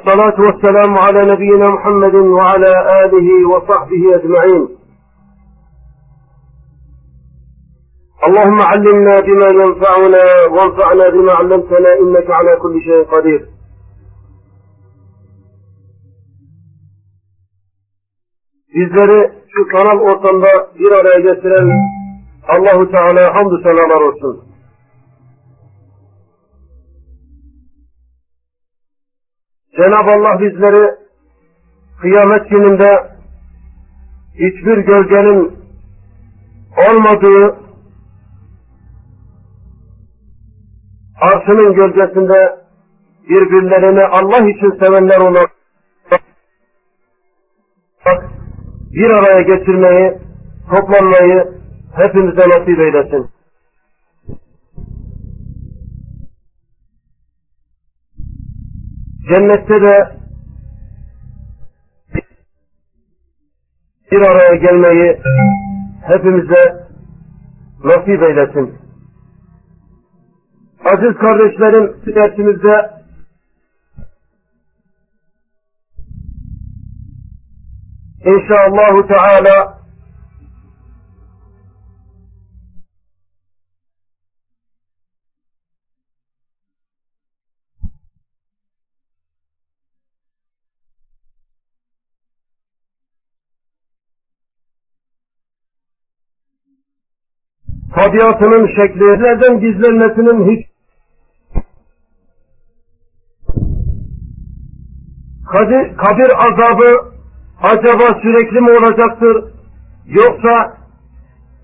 والصلاة والسلام على نبينا محمد وعلى آله وصحبه أجمعين اللهم علمنا بما ينفعنا وانفعنا بما علمتنا إنك على كل شيء قدير Bizleri şu kanal ortamda bir araya getiren Allahu Teala hamdü senalar olsun. Cenab-ı Allah bizleri kıyamet gününde hiçbir gölgenin olmadığı arşının gölgesinde birbirlerini Allah için sevenler olarak bir araya getirmeyi, toplanmayı hepimize nasip eylesin. Cennette de bir araya gelmeyi hepimize nasip eylesin. Aziz kardeşlerim, dersimizde inşallahü teala tabiatının şeklilerden gizlenmesinin hiç kabir, kabir azabı acaba sürekli mi olacaktır yoksa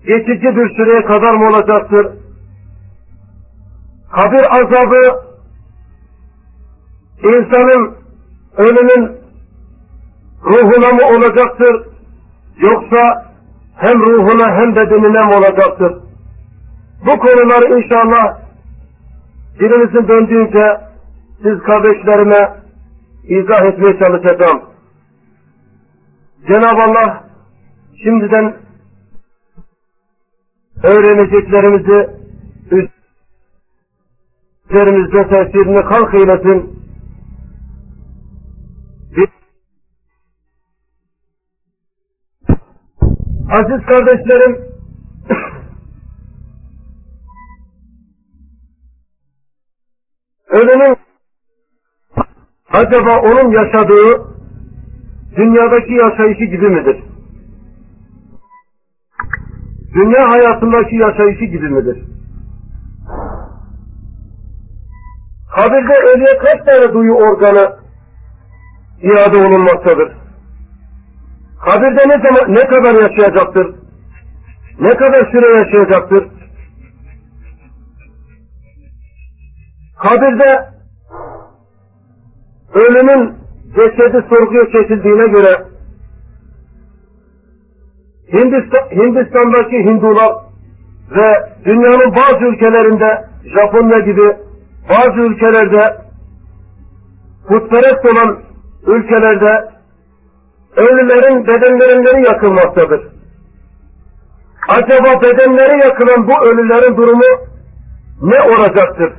geçici bir süreye kadar mı olacaktır? Kabir azabı insanın ölümün ruhuna mı olacaktır yoksa hem ruhuna hem bedenine mi olacaktır? Bu konuları inşallah dilimizin döndüğünce siz kardeşlerime izah etmeye çalışacağım. Cenab-ı Allah şimdiden öğreneceklerimizi üzerimizde tesirini kalk eylesin. Aziz kardeşlerim, ölümün acaba onun yaşadığı dünyadaki yaşayışı gibi midir? Dünya hayatındaki yaşayışı gibi midir? Kabirde ölüye kaç tane duyu organı iade olunmaktadır? Kabirde ne zaman, ne kadar yaşayacaktır? Ne kadar süre yaşayacaktır? Kabirde ölümün cesedi sorguya çekildiğine göre Hindistan, Hindistan'daki Hindular ve dünyanın bazı ülkelerinde Japonya gibi bazı ülkelerde putperest olan ülkelerde ölülerin bedenleri yakılmaktadır. Acaba bedenleri yakılan bu ölülerin durumu ne olacaktır?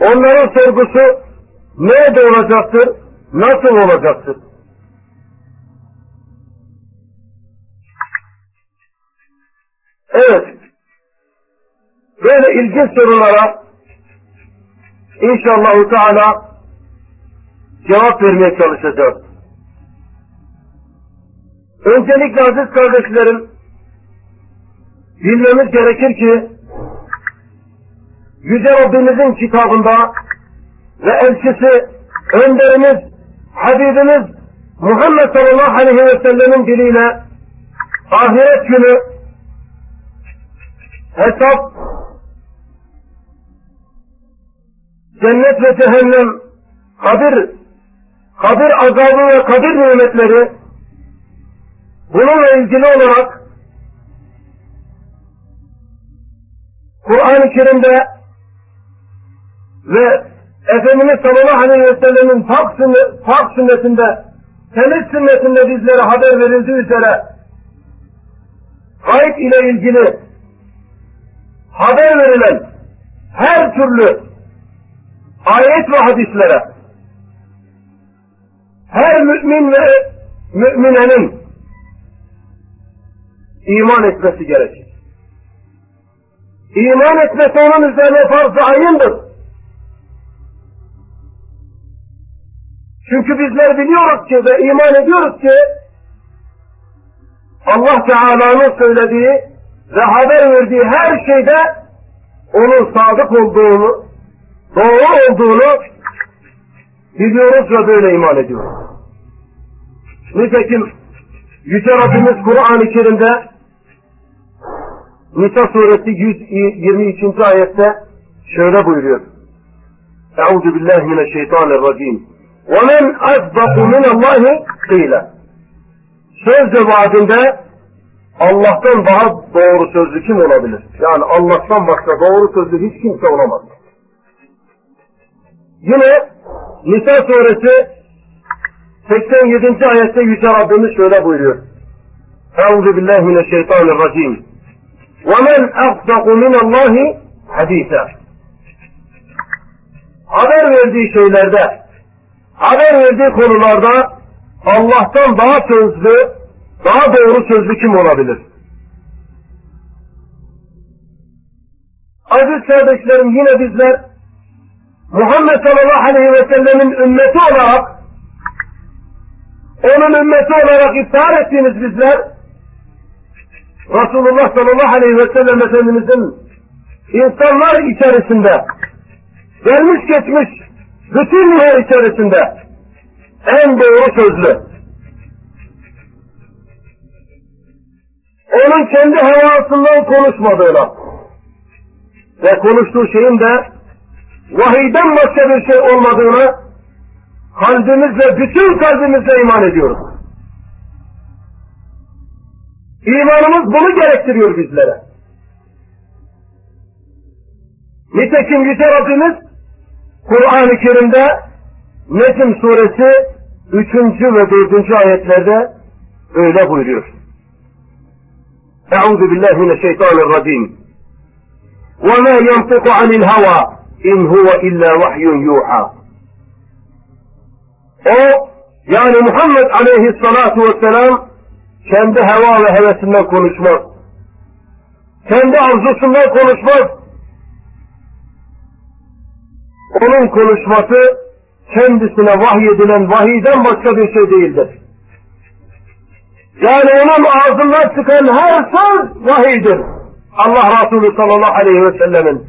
Onların sorgusu nerede olacaktır? Nasıl olacaktır? Evet. Böyle ilginç sorulara inşallah Teala cevap vermeye çalışacağız. Öncelikle aziz kardeşlerim bilmemiz gerekir ki Yüce Rabbimizin kitabında ve elçisi önderimiz Habibimiz Muhammed sallallahu aleyhi ve sellemin diliyle ahiret günü hesap cennet ve cehennem kabir kabir azabı ve kabir nimetleri bununla ilgili olarak Kur'an-ı Kerim'de ve Efendimiz sallallahu aleyhi ve sellemin pak, sünnet, pak sünnetinde, temiz sünnetinde bizlere haber verildiği üzere gayb ile ilgili haber verilen her türlü ayet ve hadislere her mümin ve müminenin iman etmesi gerekir. İman etmesi onun üzerine farz-ı ayındır. Çünkü bizler biliyoruz ki ve iman ediyoruz ki Allah Teala'nın söylediği ve haber verdiği her şeyde onun sadık olduğunu, doğru olduğunu biliyoruz ve böyle iman ediyoruz. Nitekim Yüce Rabbimiz Kur'an-ı Kerim'de Nisa suresi 122. ayette şöyle buyuruyor. Euzu billahi mineşşeytanirracim. وَمَنْ أَصْدَقُ مِنَ اللّٰهِ قِيلًا Söz vaadinde Allah'tan daha doğru sözlü kim olabilir? Yani Allah'tan başka doğru sözlü hiç kimse olamaz. Yine Nisa suresi 87. ayette Yüce Rabbimiz şöyle buyuruyor. Euzu billahi mineşşeytanirracim. وَمَنْ أَصْدَقُ مِنَ اللّٰهِ حَد۪يثًا Haber verdiği şeylerde, haber verdiği konularda Allah'tan daha sözlü, daha doğru sözlü kim olabilir? Aziz kardeşlerim yine bizler Muhammed sallallahu aleyhi ve sellemin ümmeti olarak onun ümmeti olarak iftihar ettiğimiz bizler Resulullah sallallahu aleyhi ve sellem Efendimizin insanlar içerisinde gelmiş geçmiş bütün yer içerisinde en doğru sözlü onun kendi hevasından konuşmadığına ve konuştuğu şeyin de vahiyden başka bir şey olmadığına kalbimizle, bütün kalbimizle iman ediyoruz. İmanımız bunu gerektiriyor bizlere. Nitekim Yüce Rabbimiz Kur'an-ı Kerim'de Necm suresi 3. ve 4. ayetlerde öyle buyuruyor. Euzu billahi mineşşeytanirracim. Ve ma yantiku anil hava in huve illa vahyun yuha. O yani Muhammed aleyhissalatu vesselam kendi heva ve hevesinden konuşmaz. Kendi arzusundan konuşmaz. Onun konuşması kendisine vahyedilen vahiyden başka bir şey değildir. Yani onun ağzından çıkan her söz vahiydir. Allah Resulü sallallahu aleyhi ve sellemin.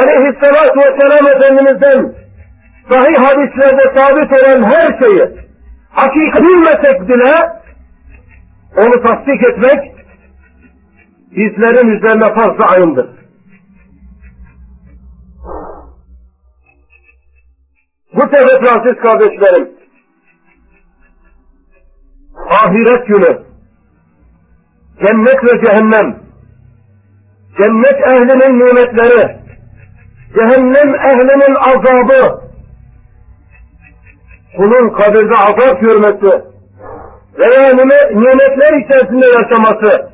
Aleyhisselatü vesselam Efendimiz'den sahih hadislerde sabit olan her şeyi hakik bilmesek bile onu tasdik etmek bizlerin üzerine fazla ayındır. Bu sebeple aziz kardeşlerim, ahiret günü, cennet ve cehennem, cennet ehlinin nimetleri, cehennem ehlinin azabı, kulun kabirde azap görmesi veya nimetler içerisinde yaşaması,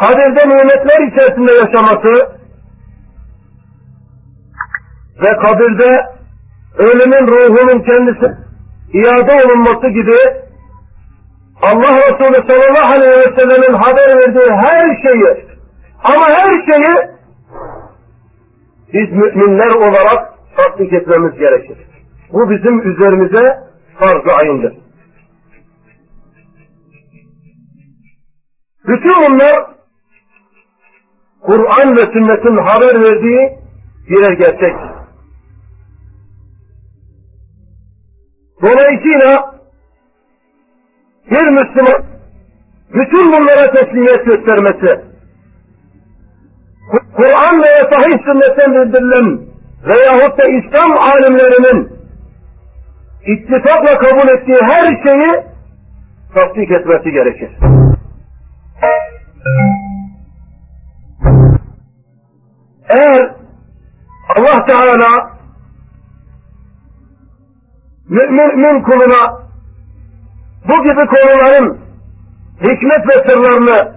kabirde nimetler içerisinde yaşaması ve kabirde ölümün ruhunun kendisi iade olunması gibi Allah Resulü sallallahu aleyhi ve sellemin haber verdiği her şeyi ama her şeyi biz müminler olarak tatbik etmemiz gerekir. Bu bizim üzerimize farz-ı ayındır. Bütün bunlar Kur'an ve sünnetin haber verdiği birer gerçek. Dolayısıyla bir Müslüman bütün bunlara teslimiyet göstermesi, Kur'an veya sahih sünnetten bildirilen veyahut da İslam alimlerinin ittifakla kabul ettiği her şeyi tasdik etmesi gerekir. Eğer Allah Teala mümin kuluna bu gibi konuların hikmet ve sırlarını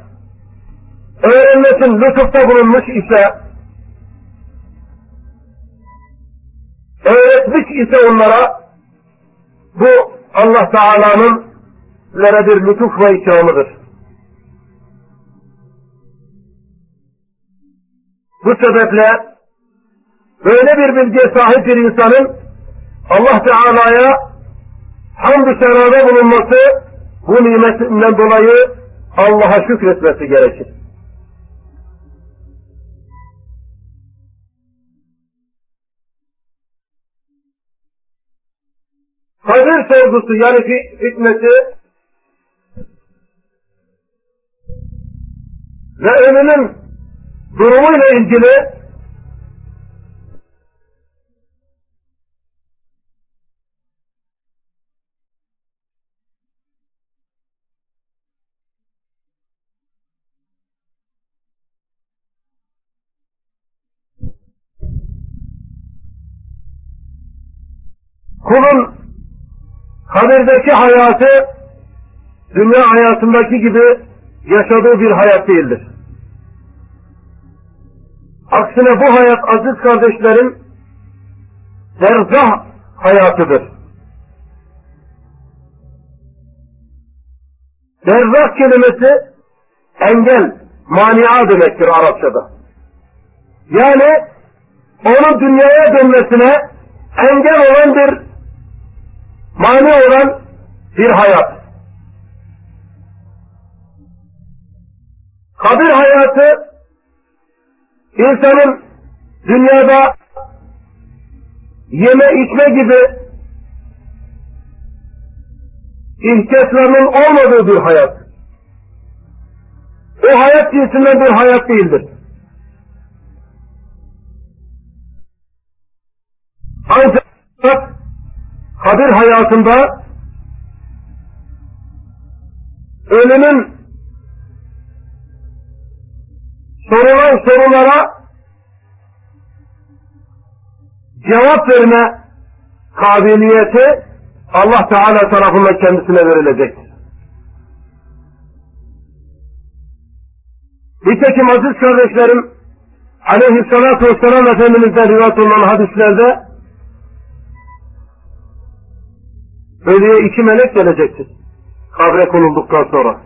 öğrenmesin lütufta bulunmuş ise öğretmiş ise onlara bu Allah Teala'nın bir lütuf ve ikramıdır. Bu sebeple böyle bir bilgiye sahip bir insanın Allah Teala'ya hamd-ı senada bulunması bu nimetinden dolayı Allah'a şükretmesi gerekir. Kabir sorgusu yani fitnesi ve ölümün durumuyla ilgili kulun kabirdeki hayatı dünya hayatındaki gibi yaşadığı bir hayat değildir. Aksine bu hayat aziz kardeşlerim berzah hayatıdır. Berzah kelimesi engel, mania demektir Arapçada. Yani onun dünyaya dönmesine engel olan bir, mani olan bir hayat. Kabir hayatı insanın dünyada yeme içme gibi ihtiyaçlarının olmadığı bir hayat. O hayat cinsinden bir hayat değildir. Ancak kabir hayatında ölümün sorulan sorulara cevap verme kabiliyeti Allah Teala tarafından kendisine verilecektir. Nitekim aziz kardeşlerim aleyhissalatu vesselam Efendimiz'den rivayet olan hadislerde ölüye iki melek gelecektir. Kabre konulduktan sonra.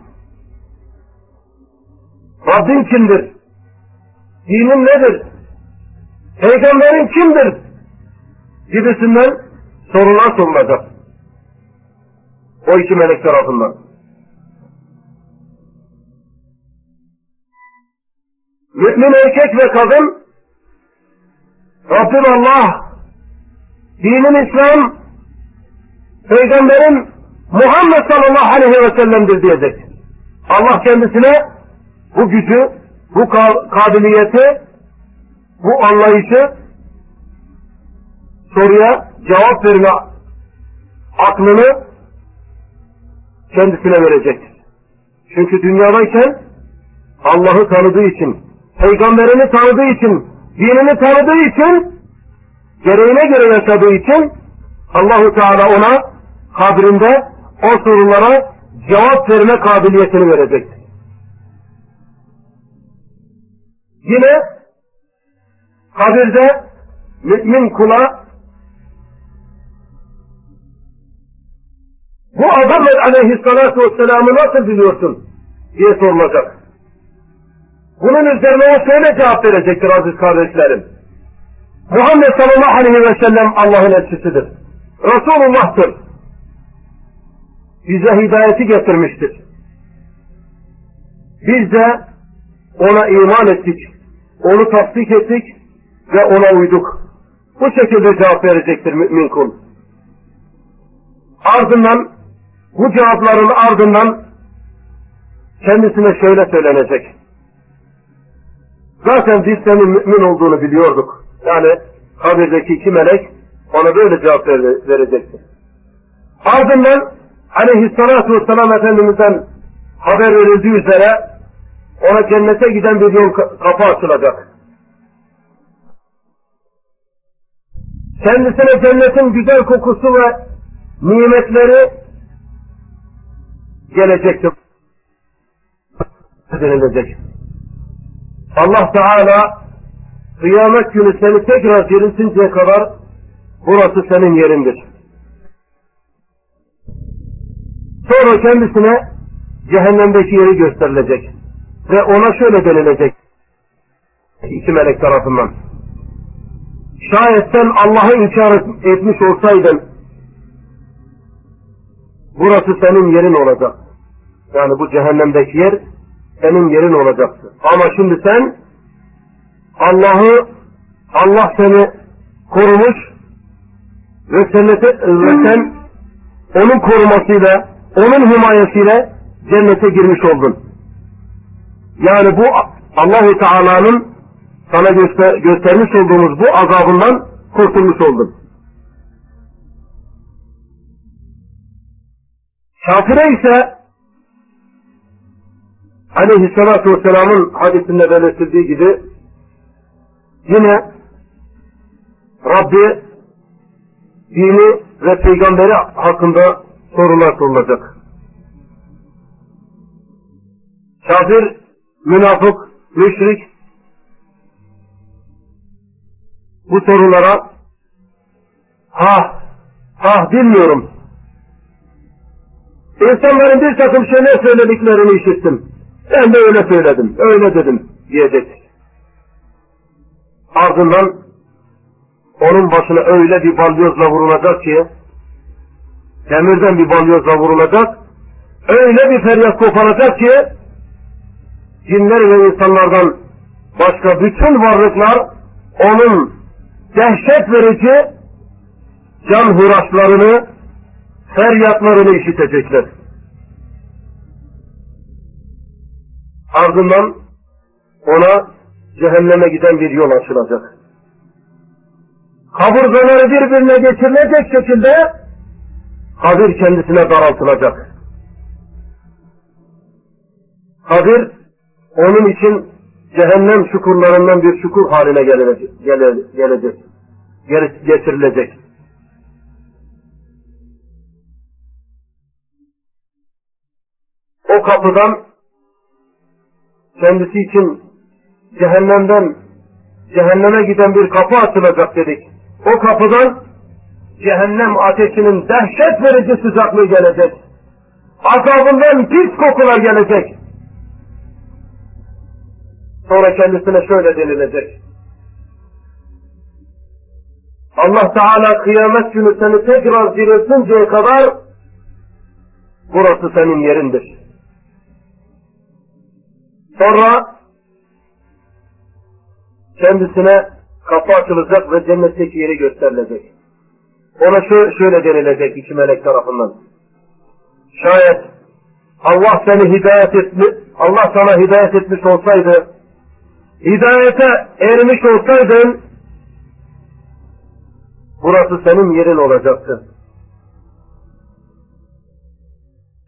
Rabbin kimdir? Dinin nedir? Peygamberin kimdir? Gibisinden sorular sorulacak. O iki melek tarafından. Mümin erkek ve kadın Rabbim Allah dinin İslam Peygamberin Muhammed sallallahu aleyhi ve sellem'dir diyecek. Allah kendisine bu gücü bu kabiliyeti, bu anlayışı soruya cevap verme aklını kendisine verecek. Çünkü dünyadayken Allah'ı tanıdığı için, peygamberini tanıdığı için, dinini tanıdığı için, gereğine göre yaşadığı için Allahu Teala ona kabrinde o sorulara cevap verme kabiliyetini verecektir. Yine kabirde mümin kula bu Muhammed aleyhissalatu vesselam'ı nasıl biliyorsun diye sorulacak. Bunun üzerine o şöyle cevap verecektir aziz kardeşlerim. Muhammed sallallahu aleyhi ve sellem Allah'ın elçisidir. Resulullah'tır. Bize hidayeti getirmiştir. Biz de ona iman ettik, onu tasdik ettik ve ona uyduk. Bu şekilde cevap verecektir mümin kul. Ardından, bu cevapların ardından kendisine şöyle söylenecek. Zaten biz senin mümin olduğunu biliyorduk. Yani kabirdeki iki melek ona böyle cevap verecektir. Ardından aleyhissalatu vesselam Efendimiz'den haber verildiği üzere ona cennete giden bir yol kapı açılacak. Kendisine cennetin güzel kokusu ve nimetleri gelecektir. Denilecek. Allah Teala kıyamet günü seni tekrar diriltinceye kadar Burası senin yerindir. Sonra kendisine cehennemdeki yeri gösterilecek. Ve ona şöyle denilecek. İki melek tarafından. Şayet sen Allah'ı inkar etmiş olsaydın burası senin yerin olacak. Yani bu cehennemdeki yer senin yerin olacaktı. Ama şimdi sen Allah'ı Allah seni korumuş ve, sennete, ve sen onun korumasıyla, onun himayesiyle cennete girmiş oldun. Yani bu Allahu Teala'nın sana göster göstermiş olduğumuz bu azabından kurtulmuş oldun. Kafire ise Aleyhisselatü Vesselam'ın hadisinde belirtildiği gibi yine Rabbi dini ve peygamberi hakkında sorular sorulacak. Kafir, münafık, müşrik bu sorulara ha ha bilmiyorum. İnsanların bir takım şeyler söylediklerini işittim. Ben de öyle söyledim, öyle dedim diyecek. Ardından onun başına öyle bir balyozla vurulacak ki, demirden bir balyozla vurulacak, öyle bir feryat koparacak ki, cinler ve insanlardan başka bütün varlıklar onun dehşet verici can huraşlarını, feryatlarını işitecekler. Ardından ona cehenneme giden bir yol açılacak. Kaburgaları birbirine geçirilecek şekilde kabir kendisine daraltılacak. Kabir onun için cehennem şukurlarından bir şukur haline gelecek, gelecek getirilecek. O kapıdan kendisi için cehennemden cehenneme giden bir kapı açılacak dedik. O kapıdan cehennem ateşinin dehşet verici sıcaklığı gelecek. Azabından pis kokular gelecek. Sonra kendisine şöyle denilecek. Allah Teala kıyamet günü seni tekrar diriltinceye kadar burası senin yerindir. Sonra kendisine kapı açılacak ve cennetteki yeri gösterilecek. Ona şöyle, denilecek iki melek tarafından. Şayet Allah seni hidayet etmiş, Allah sana hidayet etmiş olsaydı, hidayete ermiş olsaydın, burası senin yerin olacaktı.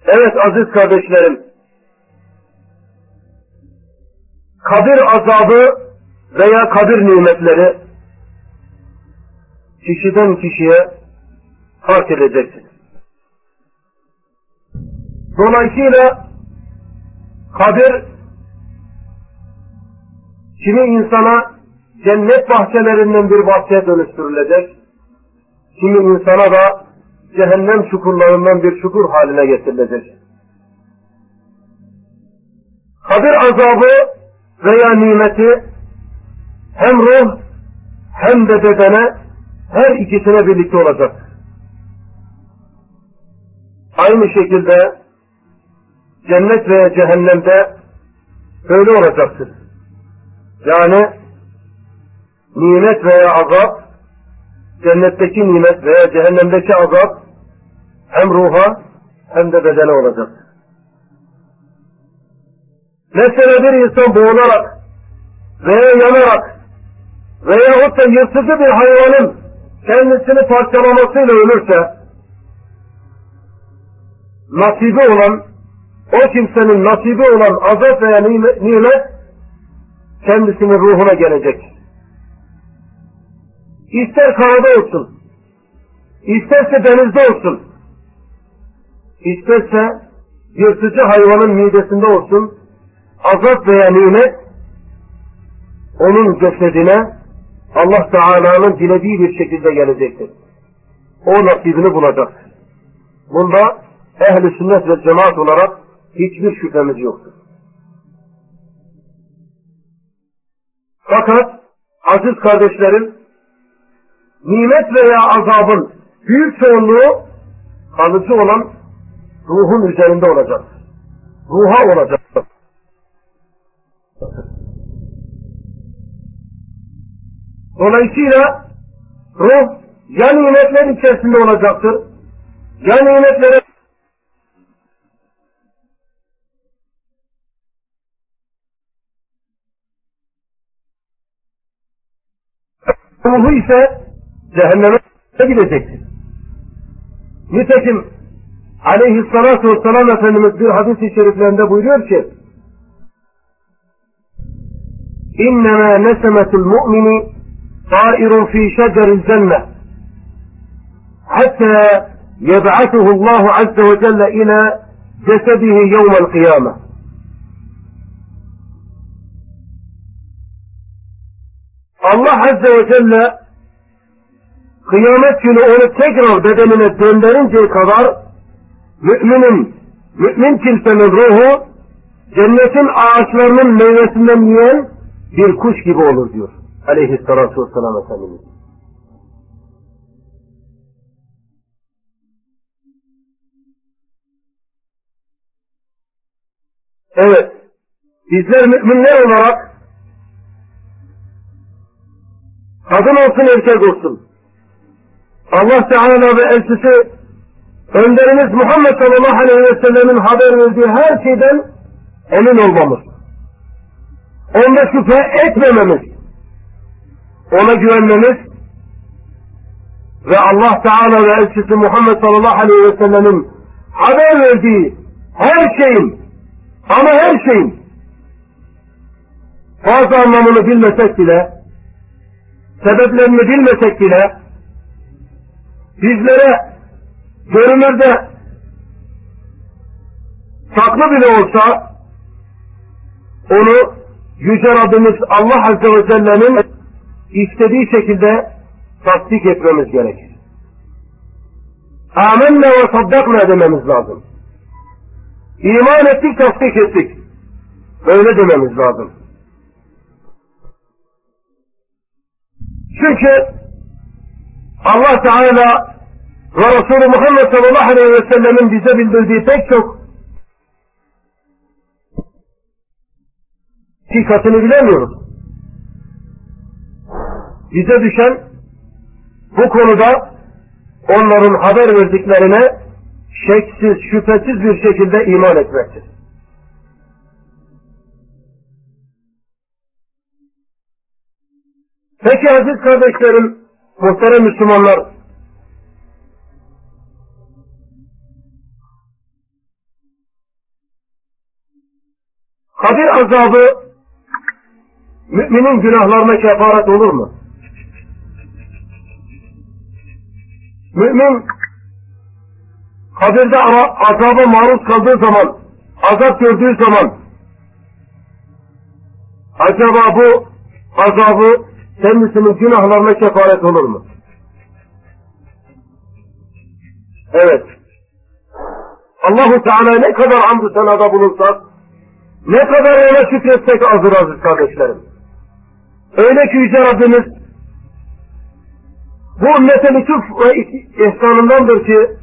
Evet aziz kardeşlerim, kabir azabı veya kabir nimetleri kişiden kişiye fark edecektir. Dolayısıyla kabir kimi insana cennet bahçelerinden bir bahçeye dönüştürülecek, kimi insana da cehennem çukurlarından bir çukur haline getirilecek. Kabir azabı veya nimeti hem ruh hem de bedene her ikisine birlikte olacak. Aynı şekilde cennet veya cehennemde böyle olacaktır. Yani nimet veya azap, cennetteki nimet veya cehennemdeki azap hem ruha hem de bedene olacak. Mesela bir insan boğularak veya yanarak veyahut da yırtıcı bir hayvanın kendisini parçalamasıyla ölürse nasibi olan o kimsenin nasibi olan azap veya nimet kendisinin ruhuna gelecek. İster karada olsun, isterse denizde olsun, isterse yırtıcı hayvanın midesinde olsun, azap veya nimet onun cesedine Allah Teala'nın dilediği bir şekilde gelecektir. o nasibini bulacak. Bunda ehli sünnet ve cemaat olarak hiçbir şüphemiz yoktur. Fakat aziz kardeşlerim nimet veya azabın büyük çoğunluğu kalıcı olan ruhun üzerinde olacak. Ruha olacak. Dolayısıyla ruh ya nimetler içerisinde olacaktır, ya nimetlere ruhu ise cehenneme gidecektir. Nitekim aleyhissalatu vesselam Efendimiz bir hadis-i şeriflerinde buyuruyor ki İnnemâ nesemetul mu'mini طائر في شجر الجنة حتى يبعثه الله عز وجل إلى جسده يوم القيامة Allah Azze ve Celle kıyamet günü onu tekrar bedenine döndürünceye kadar müminin, mümin kimsenin ruhu cennetin ağaçlarının meyvesinden yiyen bir kuş gibi olur diyor. Aleyhissalatu vesselam Efendimiz. Evet, bizler müminler olarak kadın olsun erkek olsun Allah Teala ve elçisi önderimiz Muhammed sallallahu aleyhi ve sellemin haber verdiği her şeyden emin olmamız. Onda şüphe etmememiz ona güvenmemiz ve Allah Teala ve elçisi Muhammed sallallahu aleyhi ve sellemin haber verdiği her şeyin ama her şeyin bazı anlamını bilmesek bile sebeplerini bilmesek bile bizlere görünürde saklı bile olsa onu Yüce Rabbimiz Allah Azze ve Celle'nin istediği şekilde tasdik etmemiz gerekir. Amenna ve saddakna dememiz lazım. İman ettik, tasdik ettik. Böyle dememiz lazım. Çünkü Allah Teala ve Resulü Muhammed sallallahu aleyhi ve sellemin bize bildirdiği pek çok hakikatini bilemiyoruz bize düşen bu konuda onların haber verdiklerine şeksiz, şüphesiz bir şekilde iman etmektir. Peki aziz kardeşlerim, muhterem Müslümanlar, kabir azabı müminin günahlarına kefaret olur mu? Mümin kabirde azaba maruz kaldığı zaman, azap gördüğü zaman acaba bu azabı kendisinin günahlarına kefaret olur mu? Evet. Allahu Teala ne kadar hamdü senada bulunsak, ne kadar ona şükretsek azdır aziz kardeşlerim. Öyle ki Yüce Rabbimiz bu ümmete lütuf ve ihsanındandır ki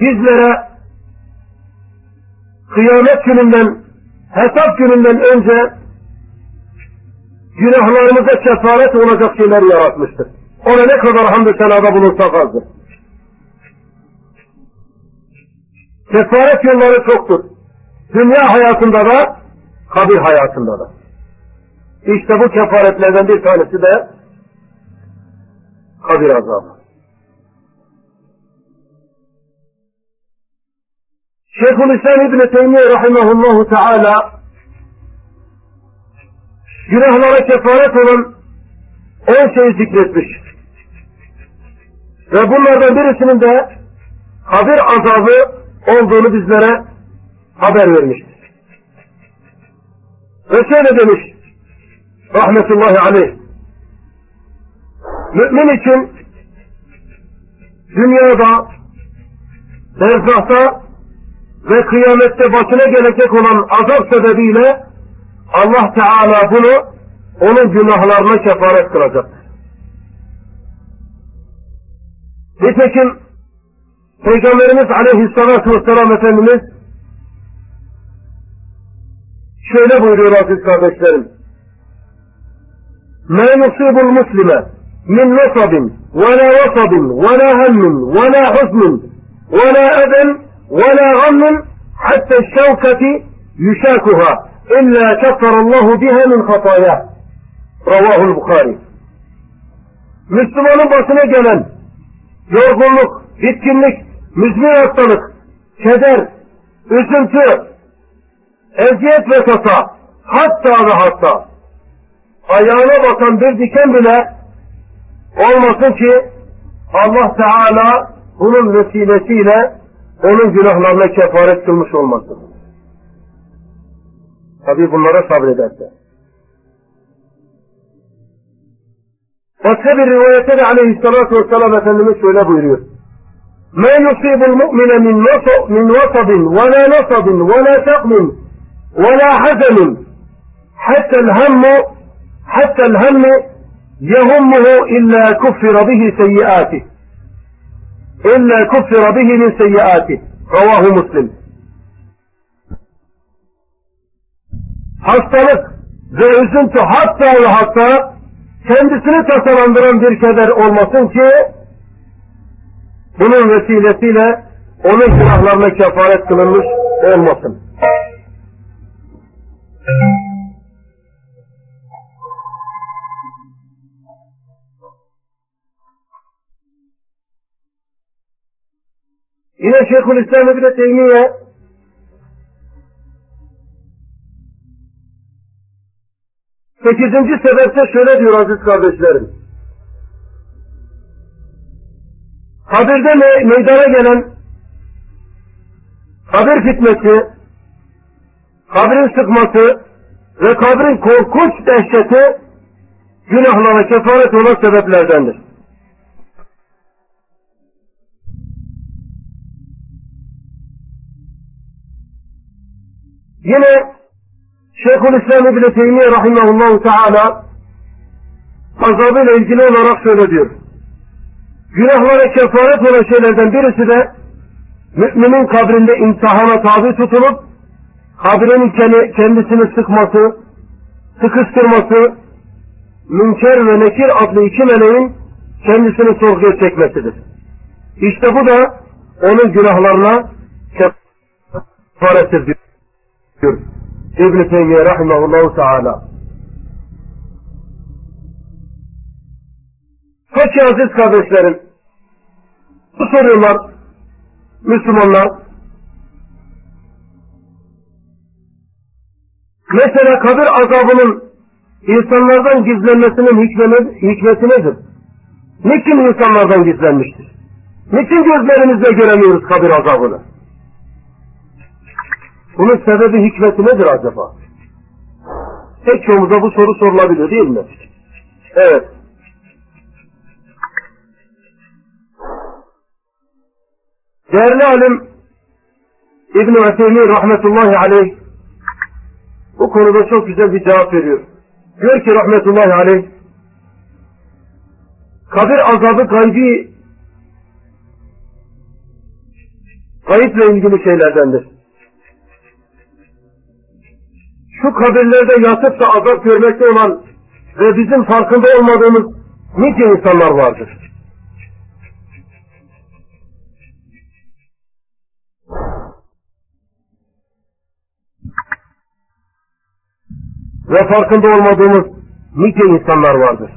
bizlere kıyamet gününden, hesap gününden önce günahlarımıza kefaret olacak şeyler yaratmıştır. Ona ne kadar hamdü senada bulunsak azdır. Kefaret yolları çoktur. Dünya hayatında da, kabir hayatında da. İşte bu kefaretlerden bir tanesi de kabir azabı. Şeyhülislam İbni Teymiye Rahimahullahu Teala günahlara kefaret olan on şeyi zikretmiş. Ve bunlardan birisinin de kabir azabı olduğunu bizlere haber vermiştir. Ve şöyle demiş rahmetullahi aleyh mümin için dünyada, berzahta ve kıyamette başına gelecek olan azap sebebiyle Allah Teala bunu onun günahlarına kefaret kılacak. Nitekim Peygamberimiz Aleyhisselatü Vesselam Efendimiz şöyle buyuruyor aziz kardeşlerim. مَا يُصِيبُ الْمُسْلِمَ مِنْ نَصَبٍ وَلَا وَصَبٍ وَلَا هَمٍ وَلَا حُزْنٍ وَلَا أَذًا وَلَا غَمٍ حَتَّى الشَّوْكَةِ يُشَاكُهَا إِلَّا كَفَّرَ اللّٰهُ بِهَا مِنْ خَطَايَاهِ Ravahul Bukhari. Müslümanın başına gelen yorgunluk, bitkinlik, müzmin hastalık, keder, üzüntü, eziyet ve tasa, hatta ve hatta ayağına bakan bir diken bile olmasın ki Allah Teala bunun vesilesiyle onun günahlarına kefaret kılmış olmasın. Tabi bunlara sabrederse. Başka bir rivayette de aleyhissalatü vesselam Efendimiz şöyle buyuruyor. مَا يُصِيبُ الْمُؤْمِنَ مِنْ مِنْ وَصَبٍ وَلَا نَصَبٍ وَلَا سَقْمٍ وَلَا حَزَنٍ حَتَّى الْهَمُّ حَتَّى الْهَمُّ يَهُمُّهُ إِلَّا كُفِّرَ بِهِ سَيِّئَاتِهِ إِلَّا كُفِّرَ بِهِ مِنْ سَيِّئَاتِهِ Ravahu Muslim. Hastalık ve üzüntü hatta ve hatta kendisini tasalandıran bir keder olmasın ki bunun vesilesiyle onun günahlarına kefaret kılınmış olmasın. Yine Şeyhülislam İbni Teymiye sekizinci sebepte şöyle diyor aziz kardeşlerim. Kabirde me meydana gelen kabir fitnesi, kabrin sıkması ve kabrin korkunç dehşeti günahlara kefaret olan sebeplerdendir. Yine Şeyhülislam İbni Teymiye Rahimahullahu Teala azabıyla ilgili olarak şöyle diyor. Günahlara kefaret olan şeylerden birisi de müminin kabrinde imtihana tabi tutulup kabrin kendisini sıkması, sıkıştırması, Münker ve Nekir adlı iki meleğin kendisini sorguya çekmesidir. İşte bu da onun günahlarına kefarettir diyor İbn-i Teymiye rahimahullahu teala. Peki aziz kardeşlerim, bu soruyorlar Müslümanlar. Mesela kabir azabının insanlardan gizlenmesinin hikmeti nedir? Niçin insanlardan gizlenmiştir? Niçin gözlerimizle göremiyoruz kabir azabını? Bunun sebebi hikmeti nedir acaba? Pek çoğumuza bu soru sorulabilir değil mi? Evet. Değerli alim İbn-i Mesihmi rahmetullahi aleyh bu konuda çok güzel bir cevap veriyor. Diyor ki rahmetullahi aleyh kabir azabı gaybi gayiple ilgili şeylerdendir. Şu kabirlerde yatıp da azap görmekte olan ve bizim farkında olmadığımız nice insanlar vardır. Ve farkında olmadığımız nice insanlar vardır.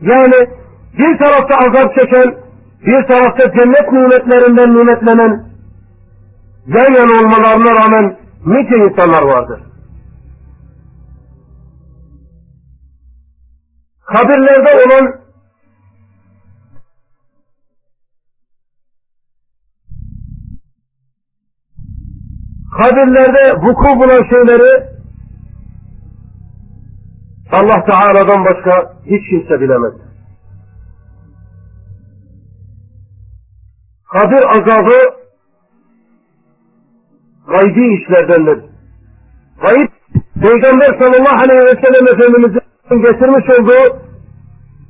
Yani bir tarafta azap çeken, bir tarafta cennet nimetlerinden nimetlenen, yan yana olmalarına rağmen nice insanlar vardır. Kabirlerde olan kabirlerde vuku bulan şeyleri Allah Teala'dan başka hiç kimse bilemez. kabir azabı gaybi işlerdendir. Gayb, Peygamber sallallahu aleyhi ve sellem Efendimiz'in getirmiş olduğu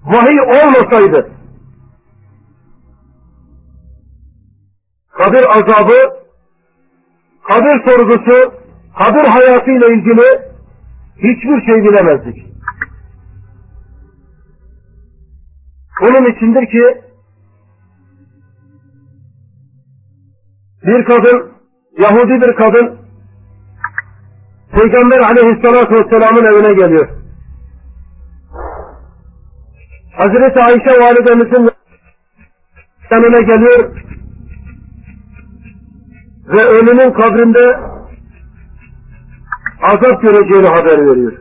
vahiy olmasaydı, kabir azabı, kabir sorgusu, kabir hayatıyla ilgili hiçbir şey bilemezdik. Bunun içindir ki bir kadın, Yahudi bir kadın Peygamber aleyhissalatü vesselamın evine geliyor. Hazreti Ayşe validemizin yanına geliyor ve ölünün kabrinde azap göreceğini haber veriyor.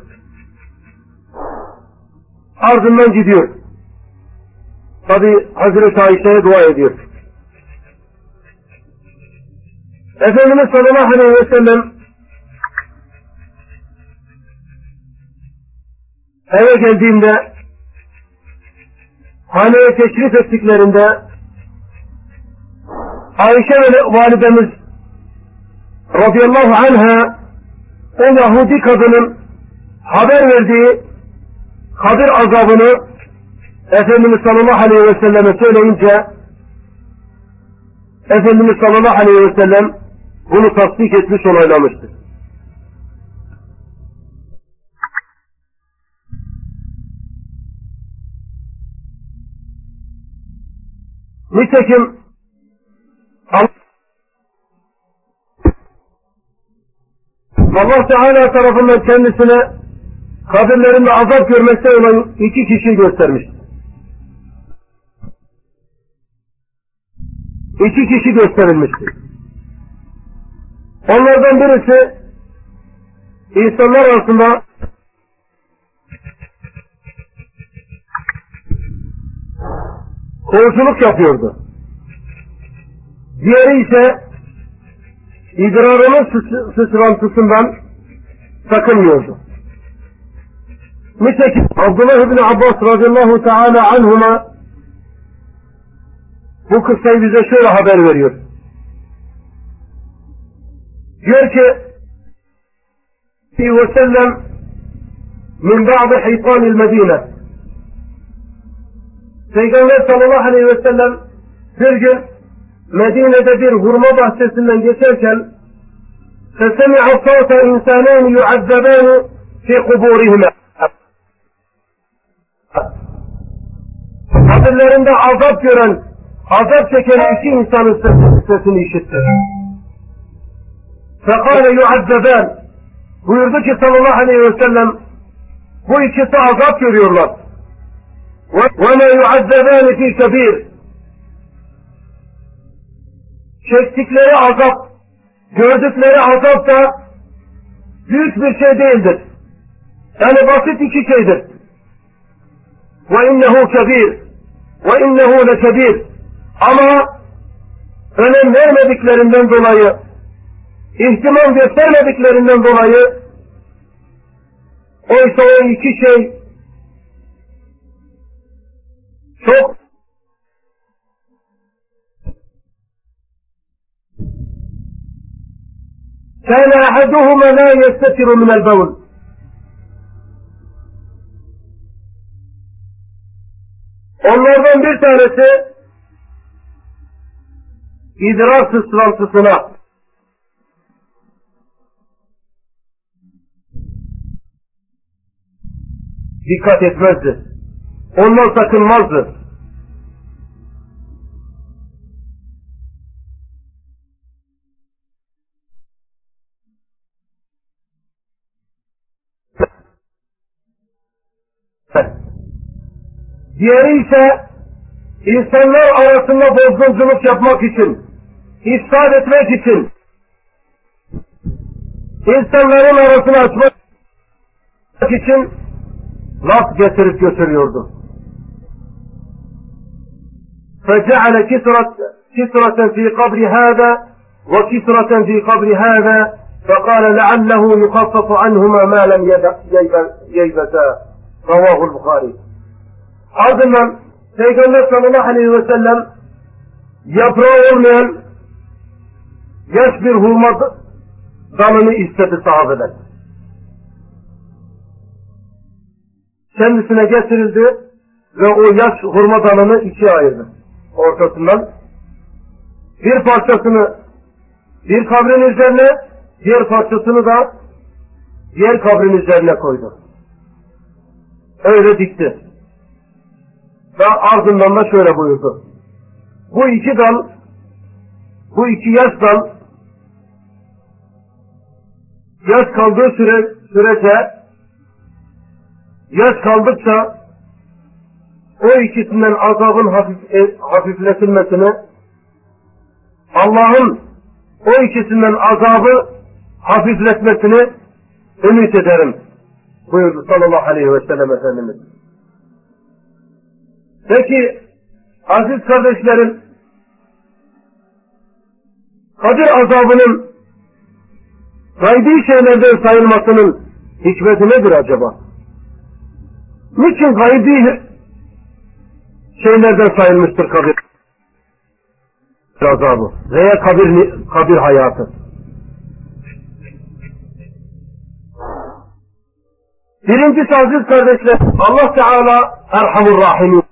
Ardından gidiyor. Tabi Hazreti Ayşe'ye dua ediyor. Efendimiz sallallahu aleyhi ve sellem eve geldiğinde haneye teşrif ettiklerinde Ayşe validemiz radıyallahu anha o Yahudi kadının haber verdiği kabir azabını Efendimiz sallallahu aleyhi ve selleme söyleyince Efendimiz sallallahu aleyhi ve sellem bunu tasdik etmiş onaylamıştır. Nitekim Allah Teala tarafından kendisine kabirlerinde azap görmekte olan iki kişiyi göstermiştir. İki kişi gösterilmiştir. Onlardan birisi insanlar arasında koğuşuluk yapıyordu. Diğeri ise idrarının sıçrantısından sakınmıyordu. Nitekim Abdullah ibn Abbas radıyallahu teala anhuma bu kıssayı bize şöyle haber veriyor. Diyor ki ve sellem min ba'di hitanil medine Peygamber sallallahu aleyhi ve sellem bir gün Medine'de bir hurma bahçesinden geçerken فَسَمِعَ صَوْتَ اِنْسَانَيْنِ يُعَذَّبَانِ فِي قُبُورِهِمَا Kabirlerinde azap gören azap çeken iki insanın sesini işitti. Fekale yuazzaban buyurdu ki sallallahu aleyhi ve sellem bu ikisi azap görüyorlar. Ve ne yuazzabani fi kebir çektikleri azap gördükleri azap da büyük bir şey değildir. Yani basit iki şeydir. Ve innehu kebir ve innehu lekebir ama önem vermediklerinden dolayı, ihtimam göstermediklerinden dolayı oysa o iki şey çok كان أحدهما لا يستتر من البول Onlardan bir tanesi idrar sıçrantısına dikkat etmezdi. Ondan sakınmazdı. Diğeri ise insanlar arasında bozgunculuk yapmak için ifsad etmek için insanların arasını açmak için laf getirip götürüyordu. فجعل كسرة كسرة في قبر هذا وكسرة في قبر هذا فقال لعله يخفف عنهما ما لم ييبتا رواه البخاري Ardından Peygamber sallallahu aleyhi ve sellem yaprağı olmayan yaş bir hurma dalını istedi sahabeler. Kendisine getirildi ve o yaş hurma dalını ikiye ayırdı. Ortasından bir parçasını bir kabrin üzerine, diğer parçasını da diğer kabrin üzerine koydu. Öyle dikti. Ve ardından da şöyle buyurdu. Bu iki dal, bu iki yaş dal, yaş kaldığı süre, sürece, yaş kaldıkça o ikisinden azabın hafif, e, hafifletilmesini, Allah'ın o ikisinden azabı hafifletmesini ümit ederim buyurdu sallallahu aleyhi ve sellem Efendimiz. Peki aziz kardeşlerim Kadir azabının gaybi şeylerden sayılmasının hikmeti nedir acaba? Niçin gaybi şeylerden sayılmıştır kabir azabı veya kabir, kabir hayatı? Birincisi aziz kardeşler Allah Teala Erhamur Rahim'dir.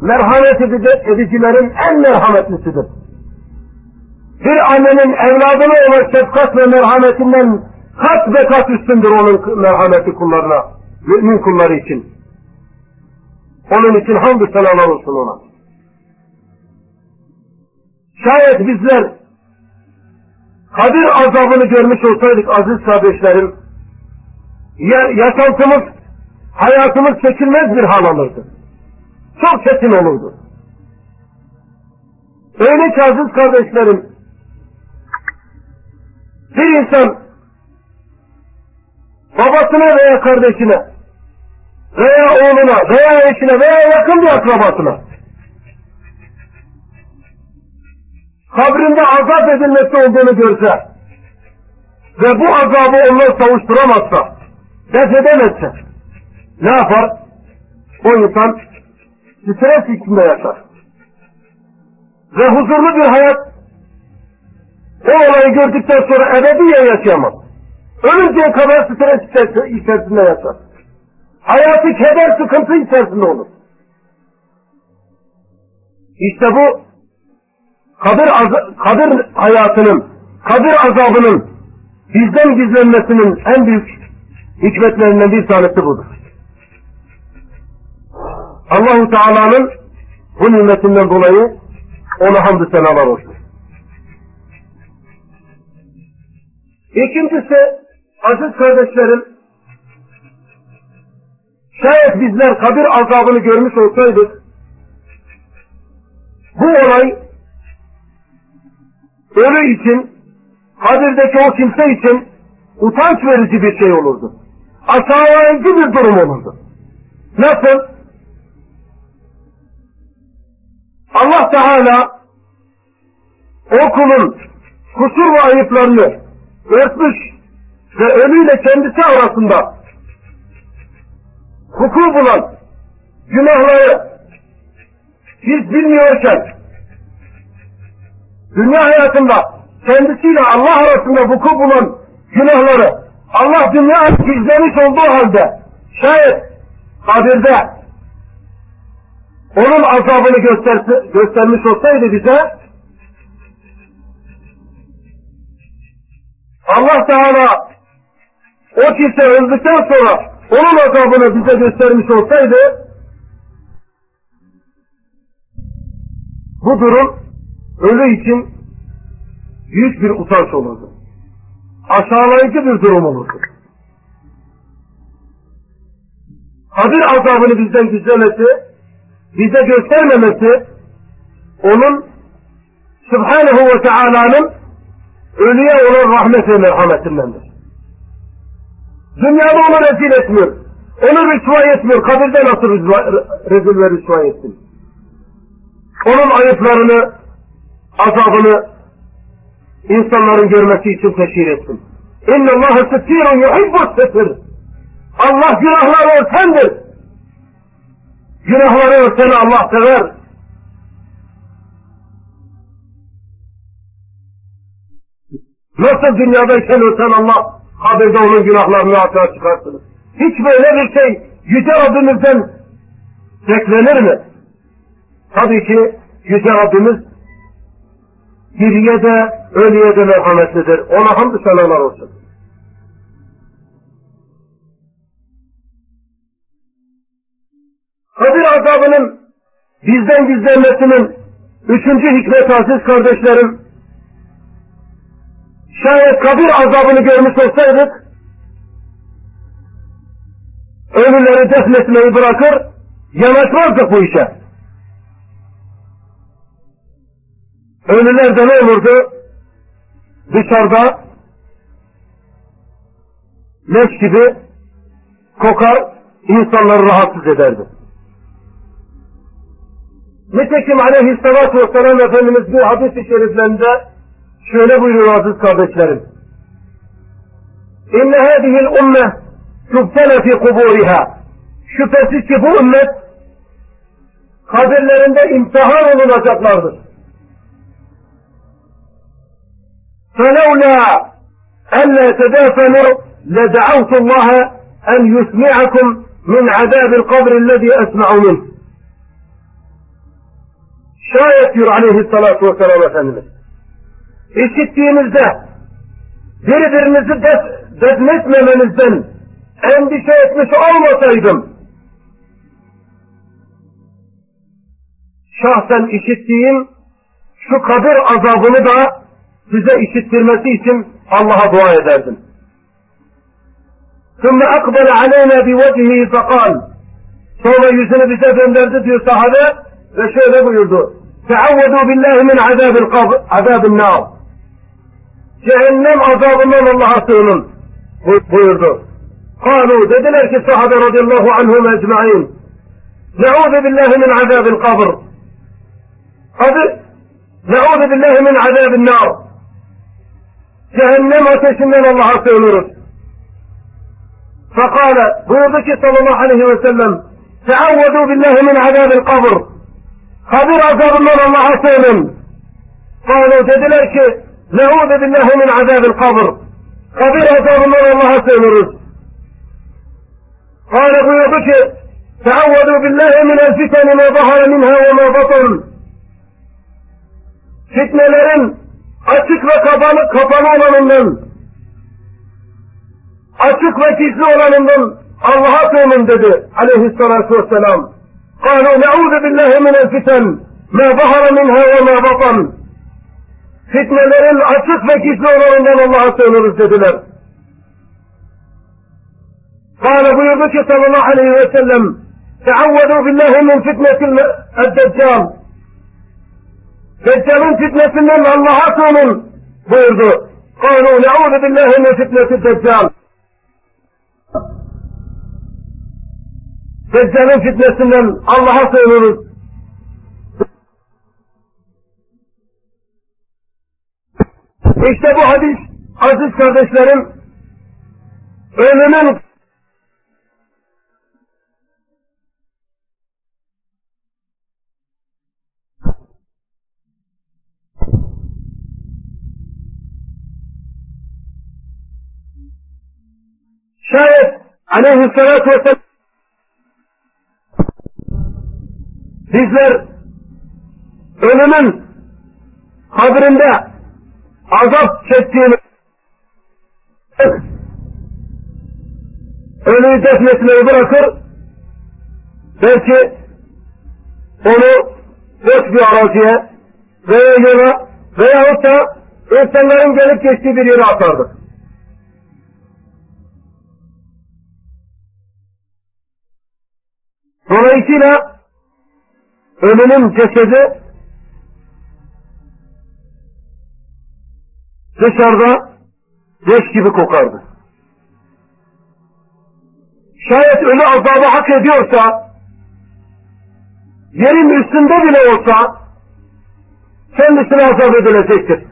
Merhamet edicilerin en merhametlisidir. Bir annenin evladına olan şefkat ve merhametinden kat ve kat üstündür onun merhameti kullarına, mümin kulları için. Onun için hamdü selamlar olsun ona. Şayet bizler Kadir azabını görmüş olsaydık aziz kardeşlerim, yaşantımız, hayatımız çekilmez bir hal alırdı. Çok çetin olurdu. Öyle ki aziz kardeşlerim, bir insan babasına veya kardeşine veya oğluna veya eşine veya yakın bir akrabasına kabrinde azap edilmesi olduğunu görse ve bu azabı onlar savuşturamazsa def edemezse ne yapar? O insan stres içinde yaşar. Ve huzurlu bir hayat o olayı gördükten sonra ebediyen yaşayamaz. Ölünceye kadar stres içerisinde yaşar. Hayatı keder, sıkıntı içerisinde olur. İşte bu kabir, kabir hayatının, kabir azabının bizden gizlenmesinin en büyük hikmetlerinden bir tanesi budur. Allahu Teala'nın bu nimetinden dolayı ona hamdü senalar olsun. İkincisi aziz kardeşlerim şayet bizler kabir azabını görmüş olsaydık bu olay ölü için kabirdeki o kimse için utanç verici bir şey olurdu. Aşağılayıcı bir durum olurdu. Nasıl? Allah Teala o kulun kusur ve ayıplarını örtmüş ve ölüyle kendisi arasında hukuk bulan günahları biz bilmiyorken dünya hayatında kendisiyle Allah arasında vuku bulan günahları Allah dünya gizlemiş olduğu halde şayet kabirde onun azabını göstersi, göstermiş olsaydı bize Allah Teala o kimse öldükten sonra onun azabını bize göstermiş olsaydı bu durum ölü için büyük bir utanç olurdu. Aşağılayıcı bir durum olurdu. Kabir azabını bizden gizlemesi, bize göstermemesi, onun Subhanahu ve Teala'nın ölüye olan rahmet ve merhametindendir. Dünyada onu rezil etmiyor. Onu rüsva etmiyor. Kabirde nasıl rezil ve rüsva etsin? Onun ayıplarını, azabını insanların görmesi için teşhir etsin. İnne Allah'ı sıttirun yuhibbu sıttir. Allah günahları örtendir. Günahları örteni Allah sever. Nasıl dünyadayken ölsen Allah kabirde onun günahlarını açığa çıkarsınız. Hiç böyle bir şey Yüce Rabbimizden beklenir mi? Tabii ki Yüce Rabbimiz diriye de ölüye de merhametlidir. Ona hamdü senalar olsun. Kabir azabının bizden gizlenmesinin üçüncü hikmet aziz kardeşlerim, şayet kabir azabını görmüş olsaydık, ölüleri defnetmeyi bırakır, yanaşmazdık bu işe. Ölüler de ne olurdu? Dışarıda leş gibi kokar, insanları rahatsız ederdi. Nitekim aleyhissalatu vesselam Efendimiz bir hadis-i şeriflerinde şöyle buyuruyor aziz kardeşlerim. İnne hâzihil umme tubtele fi kuburiha. Şüphesiz ki bu ümmet kabirlerinde imtihan olunacaklardır. فلولا ألا تدافنوا لدعوت الله أن يسمعكم من عذاب القبر الذي أسمع منه şayet diyor aleyhissalatu vesselam Efendimiz. İşittiğinizde birbirinizi def, defnetmemenizden endişe etmiş olmasaydım şahsen işittiğim şu kabir azabını da size işittirmesi için Allah'a dua ederdim. ثم أقبل علينا بوجهه فقال sonra yüzünü bize döndürdü diyor sahabe ve şöyle buyurdu. Teavvedu billahi min azabil kabr, azabin nar. Cehennem azabından Allah'a sığının buyurdu. Kalu dediler ki sahabe radıyallahu anhum ecma'in. Ne'udhu billahi min azabil kabr. Hadi. Ne'udhu billahi min azabin nar. Cehennem ateşinden Allah'a sığınırız. فقال buyurdu ki sallallahu aleyhi ve sellem Teavvedu billahi min azabil kabr. Kabir azabından Allah'a sığının. Kalu dediler ki Neuzu billahi min azabil kabr. Kabir azabından Allah'a sığınırız. Kale buyurdu ki, Teavvedu billahi minel fiteni ma zahara minha ve ma batın. Fitnelerin açık ve kapalı, kapalı olanından, açık ve gizli olanından Allah'a sığının dedi aleyhissalatu vesselam. Kâlu ne'ûzu billahi minel fiten, ma zahara minha ve ma batan. Fitnelerin açık ve gizli olanından Allah'a sığınırız dediler. Kâle buyurdu ki sallallahu aleyhi ve sellem Teavvedu billahi min fitnetil deccal. Deccal'ın fitnesinden Allah'a sığının buyurdu. Kâlu ne'ûdu billahi min fitnetil deccal. Deccal'ın fitnesinden Allah'a sığınırız. İşte bu hadis aziz kardeşlerim ölümün şayet aleyhissalatü vesselam bizler ölümün kabrinde azap çektiğini ölüyü defnetmeyi bırakır belki onu boş bir araziye veya yola veyahut da insanların gelip geçtiği bir yere atardı. Dolayısıyla ölünün cesedi dışarıda leş gibi kokardı. Şayet ölü azabı hak ediyorsa, yerin üstünde bile olsa, kendisine azap edilecektir.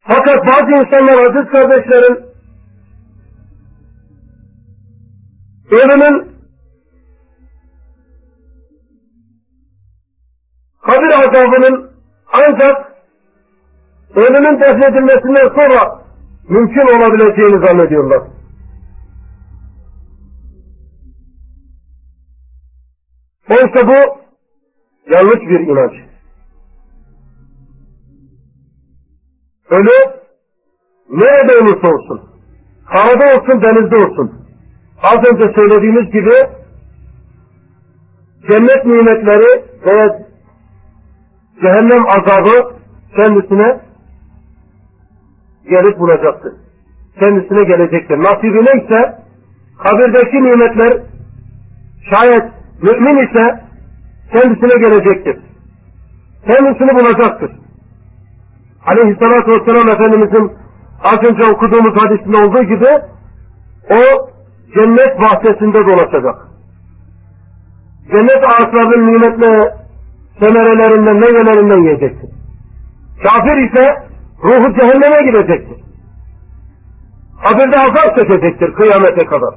Fakat bazı insanlar aziz kardeşlerim, ölümün kabir azabının ancak ölümün defnedilmesinden sonra mümkün olabileceğini zannediyorlar. Oysa bu yanlış bir inanç. Ölü nerede olursa olsun, karada olsun, denizde olsun, az önce söylediğimiz gibi cennet nimetleri veya cehennem azabı kendisine gelip bulacaktır. Kendisine gelecektir. Nasibi neyse kabirdeki nimetler şayet mümin ise kendisine gelecektir. Kendisini bulacaktır. Aleyhissalatü vesselam Efendimizin az önce okuduğumuz hadisinde olduğu gibi o cennet bahçesinde dolaşacak. Cennet ağaçlarının nimetle semerelerinden, meyvelerinden yiyecektir. Kafir ise ruhu cehenneme gidecektir. Kabirde azap çekecektir kıyamete kadar.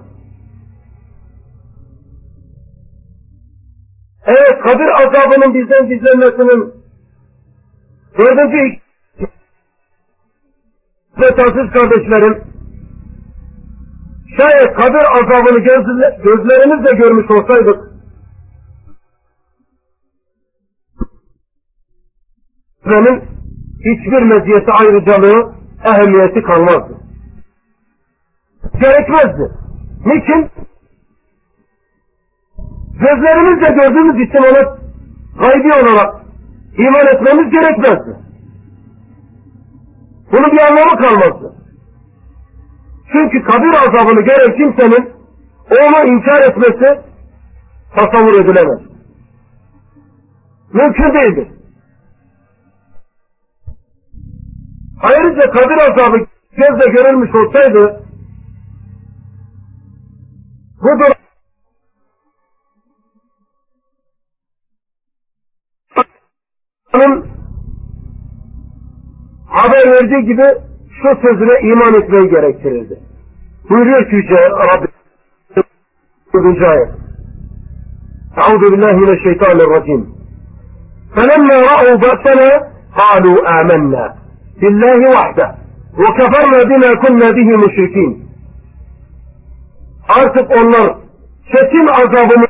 Evet, kabir azabının bizden gizlenmesinin dördüncü ve aziz kardeşlerim, şayet kabir azabını gözlerimizle görmüş olsaydık, benim hiçbir meziyeti ayrıcalığı, ehemmiyeti kalmazdı. Gerekmezdi. Niçin? Gözlerimizle gördüğümüz için ona gaybi olarak iman etmemiz gerekmezdi. Bunun bir anlamı kalmazdı. Çünkü kabir azabını gören kimsenin onu inkar etmesi tasavvur edilemez. Mümkün değildir. Ayrıca Kadir azabı gözle görülmüş olsaydı bu durum haber verdiği gibi şu sözüne iman etmeyi gerektirirdi. Buyuruyor ki Yüce Rabbim 4. ayet. Euzu billahi mineşşeytanirracim. Felemma ra'u ba'sana kalu amennâ. بِاللّٰهِ وَحْدَهِ وَكَفَرْنَا بِمَا كُنَّا بِهِ مُشْرِكِينَ Artık onlar kesin azabımızı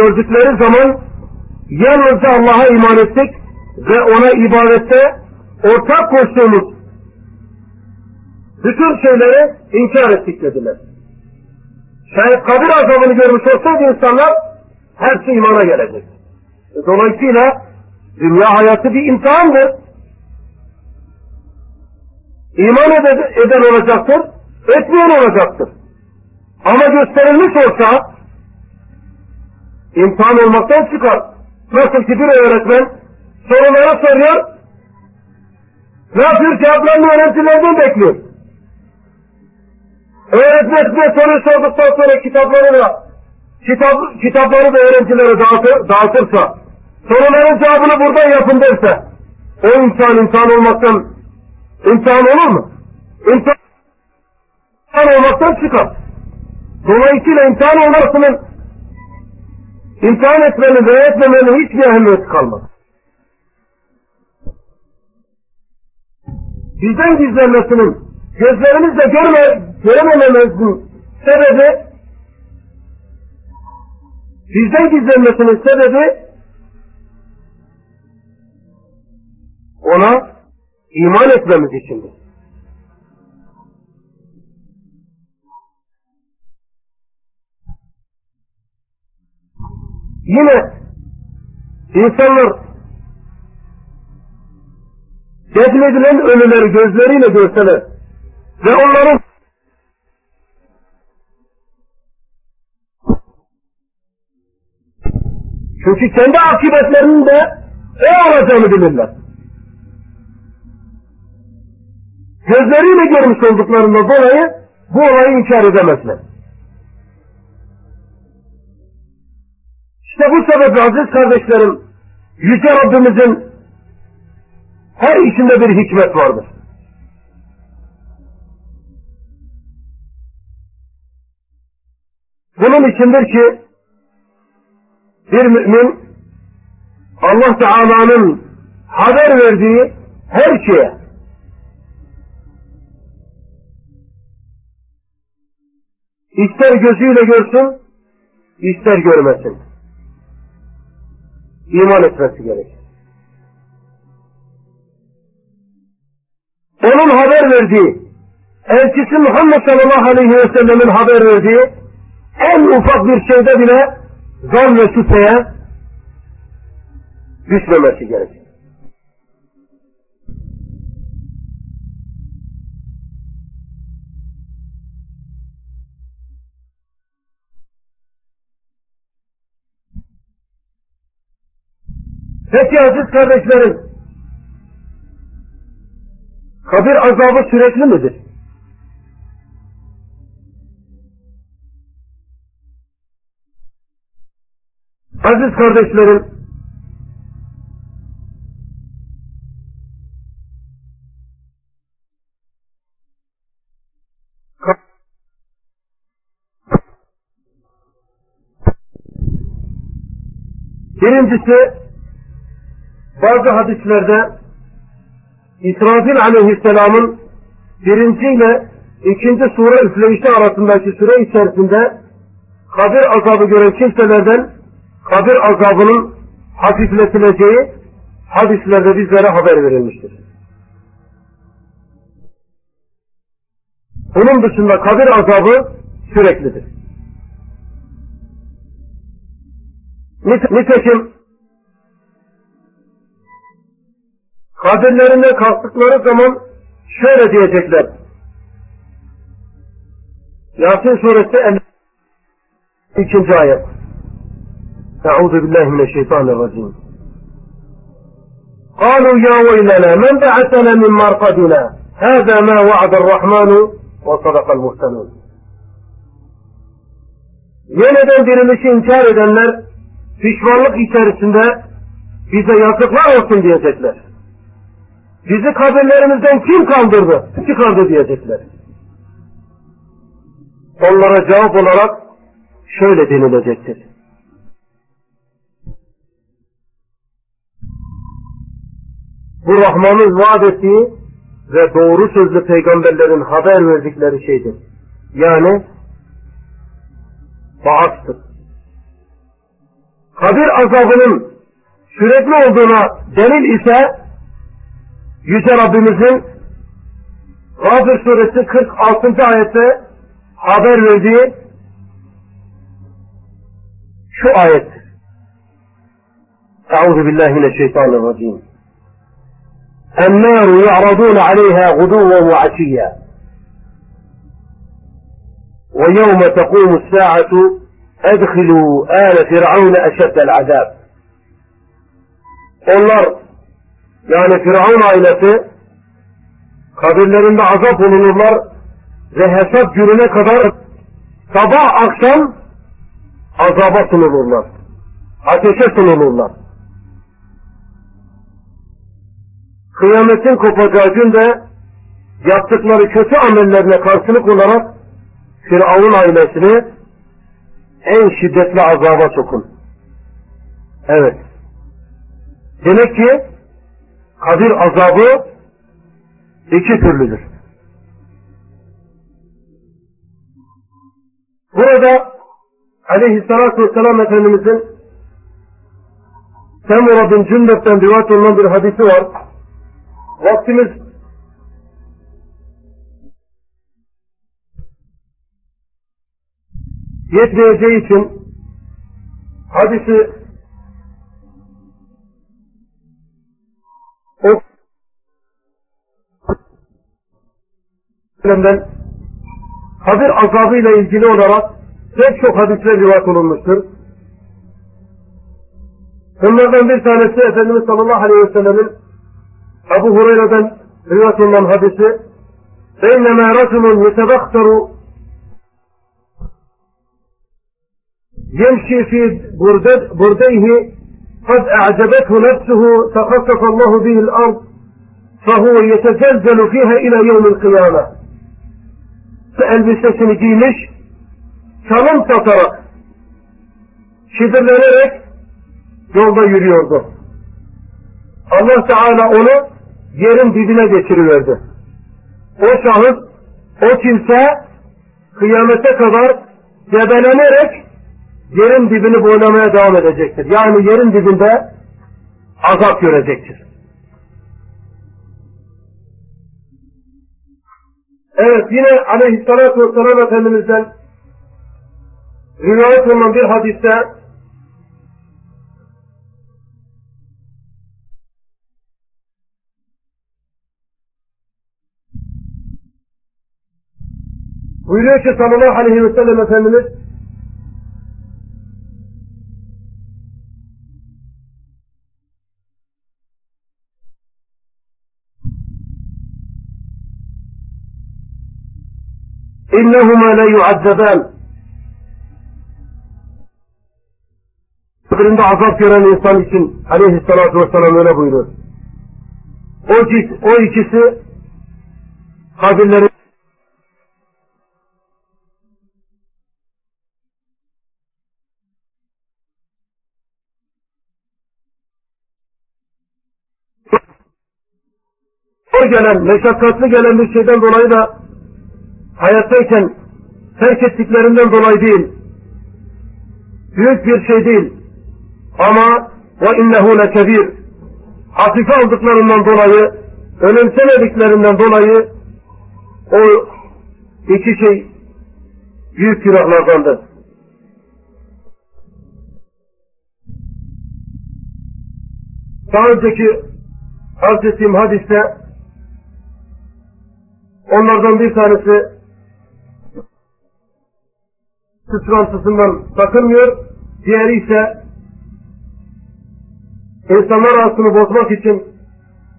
gördükleri zaman yalnızca Allah'a iman ettik ve ona ibadette ortak koştuğumuz bütün şeyleri inkar ettik dediler. Şayet kabir azabını görmüş olsaydı insanlar hepsi imana gelecek. Dolayısıyla dünya hayatı bir imtihandır. İman eden olacaktır, etmeyen olacaktır. Ama gösterilmiş olsa imtihan olmaktan çıkar. Nasıl ki bir öğretmen soruları soruyor, ne yapıyor? Cevaplarını öğrencilerden bekliyor. Öğretmen size soru sorduktan sonra kitapları da kitap, kitapları da öğrencilere dağıtır, dağıtırsa soruların cevabını buradan yapın derse o insan insan olmaktan imtihan olur mu? İmtihan olmaktan çıkar. Dolayısıyla imtihan olmasının imtihan etmenin ve etmemenin hiçbir ehemmiyeti kalmaz. Bizden gizlenmesinin, gözlerimizle görme, göremememizin sebebi, bizden gizlenmesinin sebebi, ona iman etmemiz içindir. Yine insanlar defnedilen ölüleri gözleriyle görseler ve onların çünkü kendi akıbetlerinin de o olacağını bilirler. Gözleriyle görmüş olduklarından dolayı bu olayı inkar edemezler. İşte bu sebeple aziz kardeşlerim, Yüce Rabbimizin her işinde bir hikmet vardır. Bunun içindir ki bir mümin Allah Teala'nın haber verdiği her şeye ister gözüyle görsün, ister görmesin. İman etmesi gerekir. Onun haber verdiği, elçisi Muhammed sallallahu aleyhi ve sellemin haber verdiği en ufak bir şeyde bile zan ve şüpheye düşmemesi gerekir. Peki aziz kardeşlerim, kabir azabı sürekli midir? Aziz kardeşlerim, Birincisi, bazı hadislerde İsrafil aleyhisselamın birinci ile ikinci sure üfleyişi arasındaki süre içerisinde kabir azabı gören kimselerden kabir azabının hafifletileceği hadislerde bizlere haber verilmiştir. Bunun dışında kabir azabı süreklidir. Nitekim kabirlerinde kalktıkları zaman şöyle diyecekler. Yasin suresi 52. ayet. Euzu billahi mineşşeytanirracim. قالوا يا ويلنا من بعثنا من مرقدنا هذا ما وعد الرحمن وصدق المرسلون Yeniden dirilişi inkar edenler pişmanlık içerisinde bize yazıklar olsun diyecekler. Bizi kabirlerimizden kim kaldırdı? Çıkardı diyecekler. Onlara cevap olarak şöyle denilecektir. Bu Rahman'ın vaat ettiği ve doğru sözlü peygamberlerin haber verdikleri şeydir. Yani bağıstır. Kabir azabının sürekli olduğuna delil ise Yüce Rabbimizin Gafir suresi 46. ayette haber verdiği şu ayettir. Euzu billahi mineşşeytanirracim. النار يعرضون عليها غدوا وعشيا ويوم تقوم الساعة أدخلوا آل فرعون أشد العذاب Onlar yani Firavun ailesi kabirlerinde azap olunurlar ve hesap gününe kadar sabah akşam azaba sunulurlar. Ateşe sunulurlar. Kıyametin kopacağı günde yaptıkları kötü amellerine karşılık olarak Firavun ailesini en şiddetli azaba sokun. Evet. Demek ki kabir azabı iki türlüdür. Burada aleyhissalatü vesselam Efendimizin Semura bin Cündep'ten rivayet olunan bir hadisi var. Vaktimiz yetmeyeceği için hadisi Aleyhisselam'dan kabir azabıyla ilgili olarak pek çok hadisler rivayet olunmuştur. Bunlardan bir tanesi Efendimiz sallallahu aleyhi ve sellemin Ebu Hureyre'den rivayet olunan hadisi بينما رجل يتبختر يمشي في برديه قد أعجبته نفسه فخسف الله به الأرض فهو يتزلزل فيها إلى يوم القيامة elbisesini giymiş, çalım satarak, şidirlenerek yolda yürüyordu. Allah Teala onu yerin dibine geçiriverdi. O şahıs, o kimse kıyamete kadar gebelenerek yerin dibini boylamaya devam edecektir. Yani yerin dibinde azap görecektir. Evet yine aleyhissalatü vesselam Efendimiz'den rivayet olunan bir hadiste buyuruyor ki sallallahu aleyhi ve sellem Efendimiz La yuazzaban Kabrinde azap gören insan için aleyhissalatü vesselam öyle buyuruyor. O, o ikisi kabirlerin zor gelen, meşakkatli gelen bir şeyden dolayı da hayattayken terk ettiklerinden dolayı değil, büyük bir şey değil ama ve innehu lekebir hafife aldıklarından dolayı, önemsemediklerinden dolayı o iki şey büyük günahlardandır. Daha önceki arz ettiğim hadiste Onlardan bir tanesi kısrantısından sakınmıyor, diğeri ise insanlar arasını bozmak için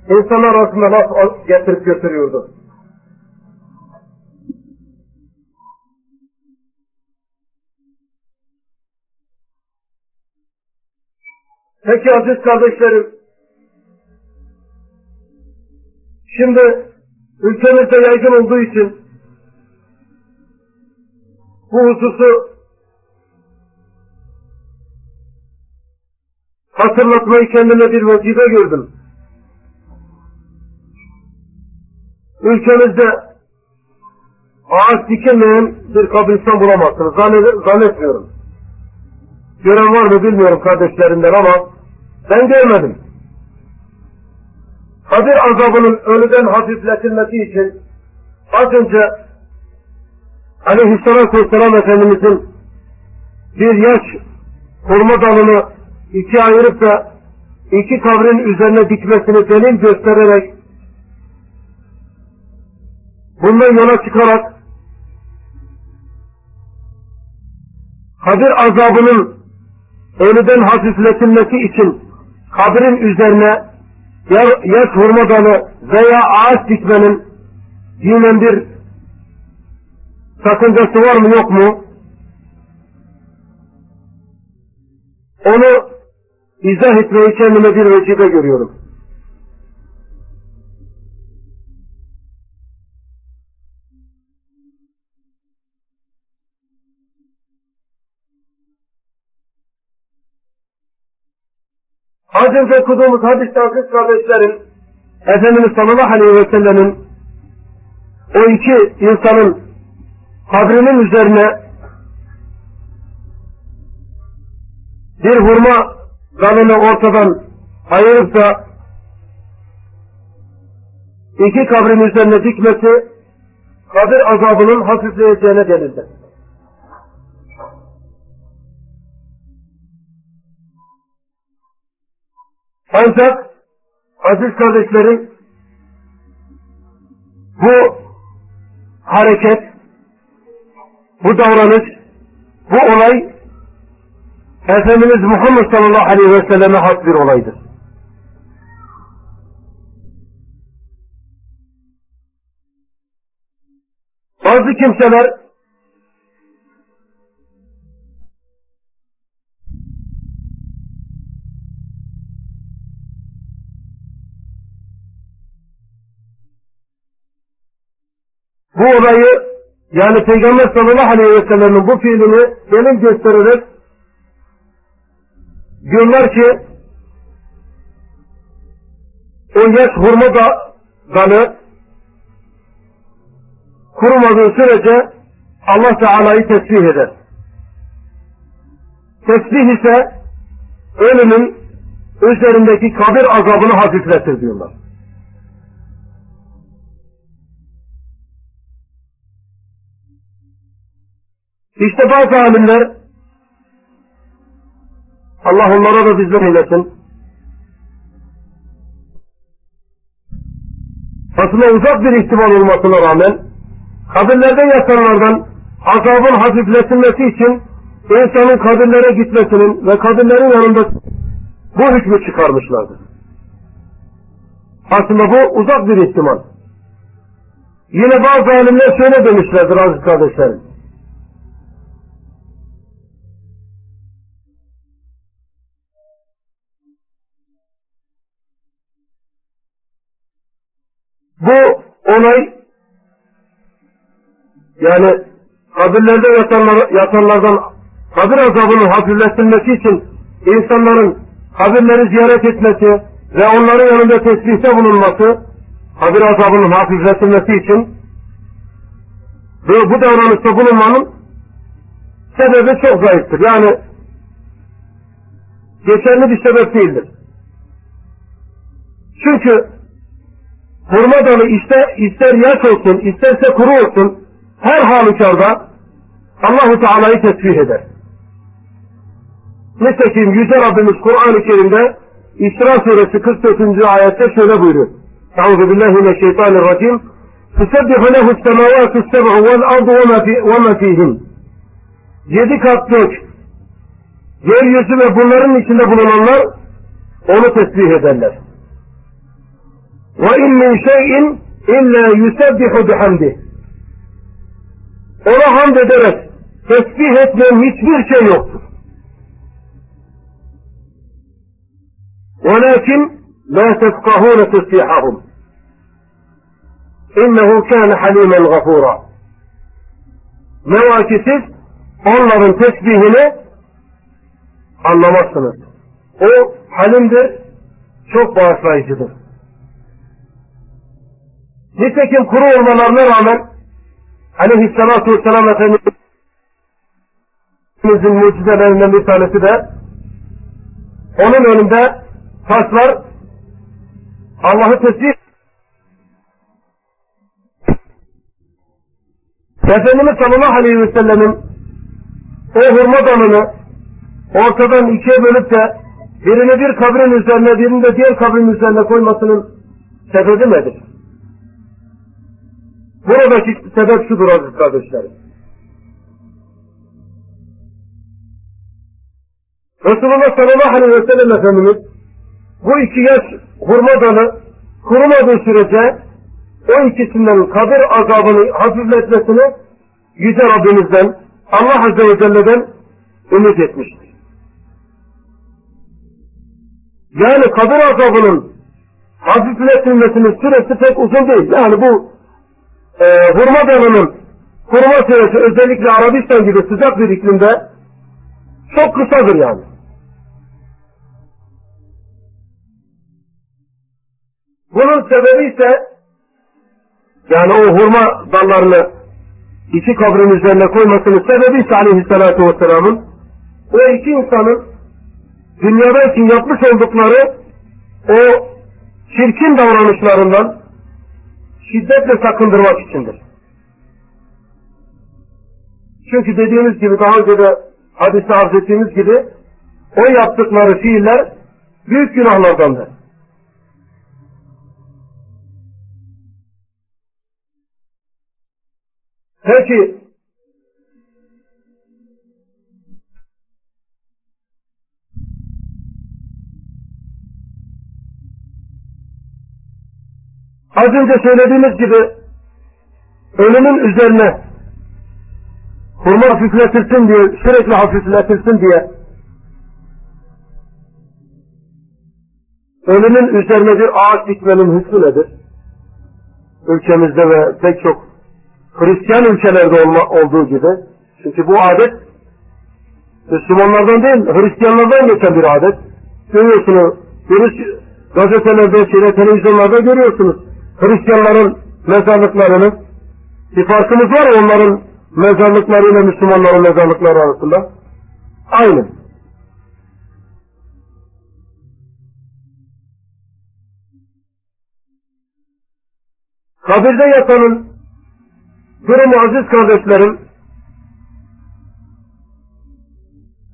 insanlar arasında laf getirip götürüyordu. Peki aziz kardeşlerim, şimdi ülkemizde yaygın olduğu için bu hususu hatırlatmayı kendime bir vazife gördüm. Ülkemizde ağaç dikilmeyen bir kabristan bulamazsınız. Zannetmiyorum. Gören var mı bilmiyorum kardeşlerimden ama ben görmedim kabir azabının ölüden hafifletilmesi için az önce aleyhissalatü vesselam Efendimizin bir yaş hurma dalını iki ayırıp da iki kabrin üzerine dikmesini delil göstererek bundan yola çıkarak kabir azabının ölüden hafifletilmesi için kabrin üzerine yaş hurma dalı veya ağaç dikmenin dinen bir sakıncası var mı yok mu? Onu izah etmeyi kendime bir vecibe görüyorum. Az önce okuduğumuz hadiste aziz kardeşlerin Efendimiz sallallahu aleyhi ve sellemin o iki insanın kabrinin üzerine bir hurma dalını ortadan ayırıp da iki kabrin üzerine dikmesi kabir azabının hafifleyeceğine delildir. Ancak aziz kardeşlerim bu hareket, bu davranış, bu olay Efendimiz Muhammed sallallahu aleyhi ve selleme has bir olaydır. Bazı kimseler bu olayı yani Peygamber sallallahu aleyhi ve sellem'in bu fiilini delil göstererek diyorlar ki o yaş hurma da, dalı kurumadığı sürece Allah Teala'yı tesbih eder. Tesbih ise ölümün üzerindeki kabir azabını hafifletir diyorlar. İşte bazı alimler Allah onlara da bizden eylesin. Aslında uzak bir ihtimal olmasına rağmen kabirlerde yatanlardan azabın hafifletilmesi için insanın kabirlere gitmesinin ve kabirlerin yanında bu hükmü çıkarmışlardır. Aslında bu uzak bir ihtimal. Yine bazı alimler şöyle demişlerdir aziz kardeşlerim. Yani kabirlerde yatanlar, yatanlardan kabir azabının hafifletilmesi için insanların kabirleri ziyaret etmesi ve onların yanında tesbihte bulunması kabir azabının hafifletilmesi için ve bu davranışta bulunmanın sebebi çok zayıftır. Yani geçerli bir sebep değildir. Çünkü hurma dalı ister, ister yaş olsun, isterse kuru olsun, her halükarda Allahu Teala'yı tesbih eder. Nitekim Yüce Rabbimiz Kur'an-ı Kerim'de İsra suresi 44. ayette şöyle buyuruyor. Euzu billahi mineşşeytanirracim. Tusebbihu lehu semavatu seb'u vel ardu ve ma fihin. Yedi kat gök, yeryüzü ve bunların içinde bulunanlar onu tesbih ederler. Ve in min şeyin illa yusebbihu bihamdih Ona hamd ederek tesbih etmeyen hiçbir şey yoktur. ولكن لا تفقهون تسبيحهم إنه كان حليما غفورا ne var ki siz onların tesbihini anlamazsınız. O halimdir, çok bağışlayıcıdır. Nitekim kuru olmalarına rağmen aleyhissalatu vesselam Efendimizin mucizelerinden bir tanesi de onun önünde taşlar Allah'ı tesbih Efendimiz sallallahu aleyhi ve sellemin o hurma dalını ortadan ikiye bölüp de birini bir kabrin üzerine birini de diğer kabrin üzerine koymasının sebebi nedir? Buradaki sebep şudur aziz kardeşlerim. Resulullah sallallahu aleyhi ve sellem Efendimiz bu iki yaş hurma dalı kurumadığı sürece o ikisinden kabir azabını hafifletmesini Yüce Rabbimizden Allah Azze ve Celle'den ümit etmiştir. Yani kabir azabının hafifletilmesinin süresi pek uzun değil. Yani bu e, hurma dalının kuruma süresi özellikle Arabistan gibi sıcak bir iklimde çok kısadır yani. Bunun sebebi ise yani o hurma dallarını iki kabrin üzerine koymasının sebebi ise aleyhissalatü vesselamın o iki insanın dünyadayken yapmış oldukları o çirkin davranışlarından şiddetle sakındırmak içindir. Çünkü dediğimiz gibi daha önce de hadiste arz ettiğimiz gibi o yaptıkları fiiller büyük günahlardandır. Peki az önce söylediğimiz gibi ölümün üzerine hurma hafifletilsin diye, sürekli hafifletilsin diye ölümün üzerine bir ağaç dikmenin hükmü nedir? Ülkemizde ve pek çok Hristiyan ülkelerde olduğu gibi. Çünkü bu adet Müslümanlardan değil, Hristiyanlardan geçen bir adet. Görüyorsunuz, virüs gazetelerde, şeyde, televizyonlarda görüyorsunuz. Hristiyanların mezarlıklarını. Bir farkımız var onların mezarlıklarıyla Müslümanların mezarlıkları arasında. Aynı. Kabirde yatanın durumu aziz kardeşlerim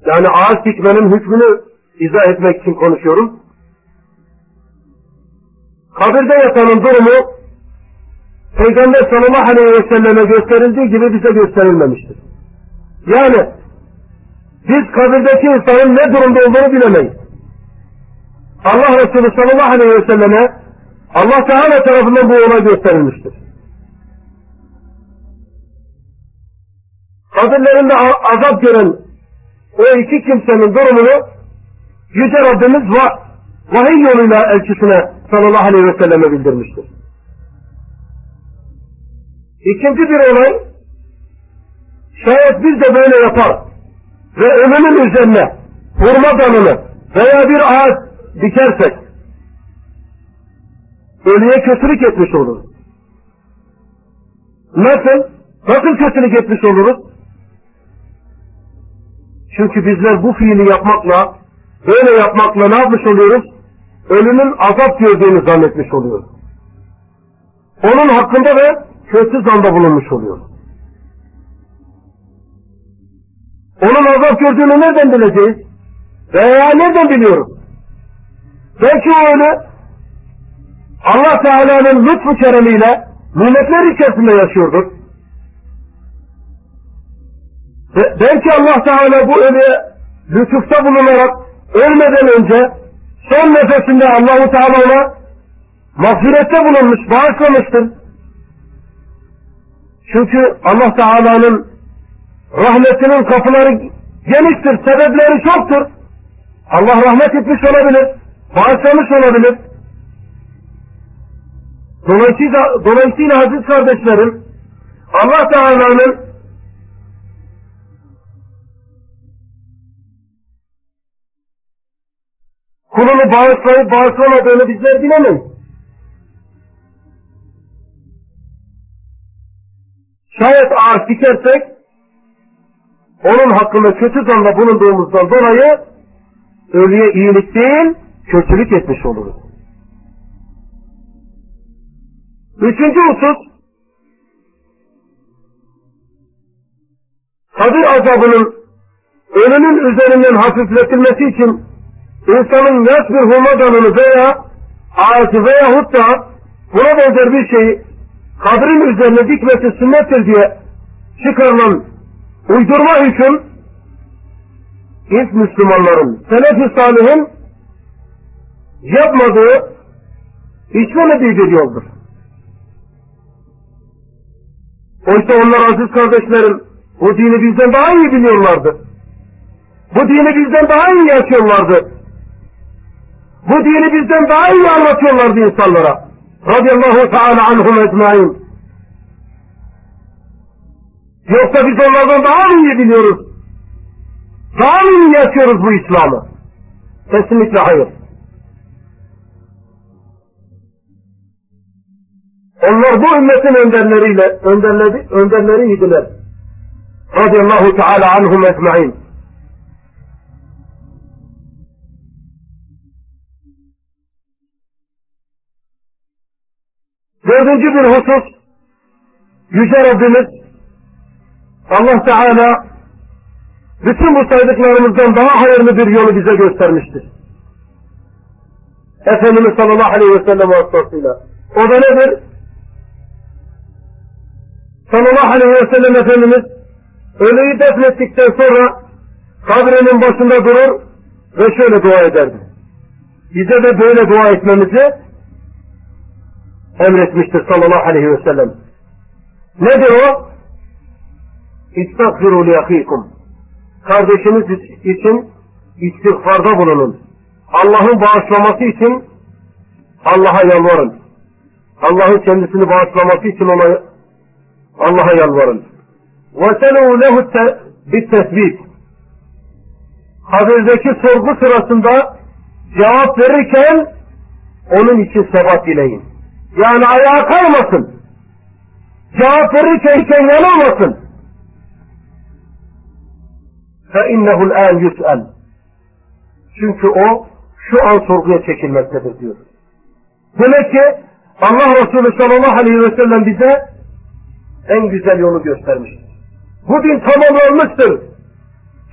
yani ağaç dikmenin hükmünü izah etmek için konuşuyorum. Kabirde yatanın durumu Peygamber sallallahu aleyhi ve selleme gösterildiği gibi bize gösterilmemiştir. Yani biz kabirdeki insanın ne durumda olduğunu bilemeyiz. Allah Resulü sallallahu aleyhi ve selleme Allah Teala tarafından bu olay gösterilmiştir. Kabirlerinde azap gören o iki kimsenin durumunu Yüce Rabbimiz va vahiy yoluyla elçisine sallallahu aleyhi ve selleme bildirmiştir. İkinci bir olay, şayet biz de böyle yapar ve ölümün üzerine hurma dalını veya bir ağaç dikersek, ölüye kötülük etmiş oluruz. Nasıl? Nasıl kötülük etmiş oluruz? Çünkü bizler bu fiili yapmakla, böyle yapmakla ne yapmış oluyoruz? Ölümün azap gördüğünü zannetmiş oluyoruz. Onun hakkında da kötü zanda bulunmuş oluyor. Onun azap gördüğünü nereden bileceğiz? Veya nereden biliyoruz? Belki o öyle Allah Teala'nın lütfu keremiyle nimetler içerisinde yaşıyordur. Belki Allah Teala bu ölüye lütufta bulunarak ölmeden önce son nefesinde Allahu Teala ona mağfirette bulunmuş, bağışlamıştır. Çünkü Allah Teala'nın rahmetinin kapıları geniştir, sebepleri çoktur. Allah rahmet etmiş olabilir, bağışlamış olabilir. Dolayısıyla, dolayısıyla aziz kardeşlerim, Allah Teala'nın kulunu bağışlayıp bağışlamadığını bizler bilemeyiz. Şayet ağaç dikersek onun hakkında kötü zanla bulunduğumuzdan dolayı ölüye iyilik değil kötülük etmiş oluruz. Üçüncü husus kabir azabının ölünün üzerinden hafifletilmesi için insanın yaş bir hurma veya ağacı veya hutta buna benzer bir şeyi kabrin üzerine dikmesi sünnettir diye çıkarılan uydurma hüküm ilk Müslümanların selef-i salihin yapmadığı işlemediği bir yoldur. Oysa onlar aziz kardeşlerim bu dini bizden daha iyi biliyorlardı. Bu dini bizden daha iyi yaşıyorlardı. Bu dini bizden daha iyi anlatıyorlardı insanlara radıyallahu teala anhum ecmain. Yoksa biz onlardan daha mı iyi biliyoruz? Daha mı iyi yaşıyoruz bu İslam'ı? Kesinlikle hayır. Onlar bu ümmetin önderleriyle, önderleri, önderleriydiler. Radıyallahu teala anhum ecmain. Dördüncü bir husus, Yüce Rabbimiz Allah Teala bütün bu saydıklarımızdan daha hayırlı bir yolu bize göstermiştir. Efendimiz sallallahu aleyhi ve sellem vasıtasıyla. O da nedir? Sallallahu aleyhi ve sellem Efendimiz ölüyü defnettikten sonra kabrinin başında durur ve şöyle dua ederdi. Bize de böyle dua etmemizi emretmiştir sallallahu aleyhi ve sellem. Nedir o? İstagfiru li Kardeşiniz için istiğfarda bulunun. Allah'ın bağışlaması için Allah'a yalvarın. Allah'ın kendisini bağışlaması için ona Allah'a yalvarın. وَسَلُوا لَهُ بِالتَّثْبِيتِ Habirdeki sorgu sırasında cevap verirken onun için sebat dileyin. Yani ayağa kalmasın. Cevap verirken yanılmasın. فَاِنَّهُ الْآنْ يُسْأَلْ Çünkü o şu an sorguya çekilmektedir diyor. Demek ki Allah Resulü sallallahu aleyhi ve sellem bize en güzel yolu göstermiştir. Bu din tamamlanmıştır.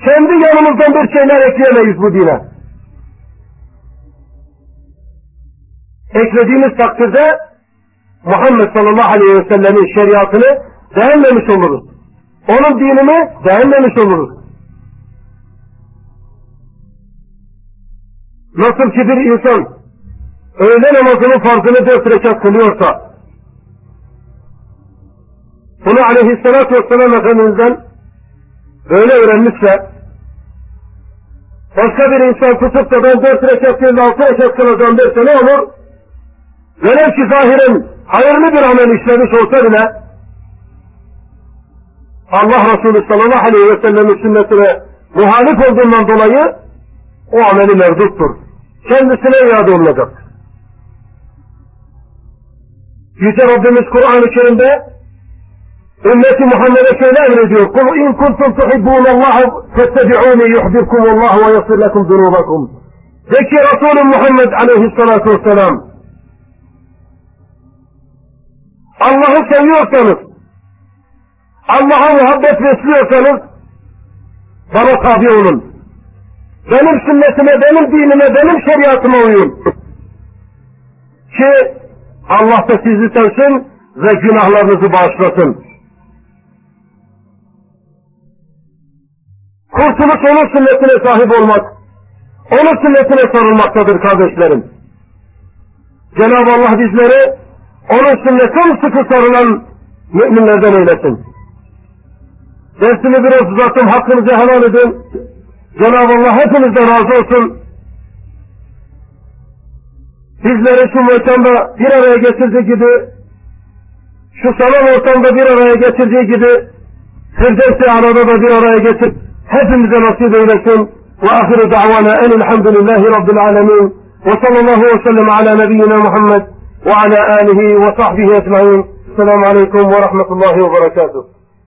Kendi yanımızdan bir şeyler ekleyemeyiz bu dine. Eklediğimiz takdirde Muhammed sallallahu aleyhi ve sellemin şeriatını beğenmemiş oluruz. Onun dinini beğenmemiş oluruz. Nasıl ki bir insan öğle namazının farzını dört rekat kılıyorsa bunu aleyhissalatü vesselam Efendimiz'den böyle öğrenmişse başka bir insan tutup da ben dört rekat değil altı rekat kılacağım derse ne olur? Velev ki zahiren hayırlı bir amel işlemiş olsa bile Allah Resulü sallallahu aleyhi ve sellem'in sünnetine muhalif olduğundan dolayı o ameli mevcuttur. Kendisine iade olunacak. Yüce Rabbimiz Kur'an-ı Kerim'de ümmeti Muhammed'e şöyle emrediyor. Kul in kuntum tuhibbun Allah fettebi'uni yuhbirkum Allah ve yasir lekum zunubakum. De ki Resulü Muhammed aleyhissalatu vesselam Allah'ı seviyorsanız Allah'a muhabbet besliyorsanız bana tabi olun. Benim sünnetime, benim dinime, benim şeriatıma uyun. Ki Allah da sizi sevsin ve günahlarınızı bağışlasın. Kurtuluş onun sünnetine sahip olmak, onun sünnetine sarılmaktadır kardeşlerim. Cenab-ı Allah bizleri onun sünnetine sıkı sarılan müminlerden eylesin. Dersimi biraz uzattım, hakkınızı helal edin. Cenab-ı Allah hepinizden razı olsun. Bizleri şu mekanda bir araya getirdiği gibi, şu salon ortamda bir araya getirdiği gibi, Firdevs-i arada da bir araya getir, hepimize nasip eylesin. Ve ahiru da'vana en elhamdülillahi rabbil alemin. Ve sallallahu ve sellem ala nebiyyina Muhammed ve ala alihi ve sahbihi ecma'in. Selamun aleyküm ve rahmetullahi ve berekatuhu.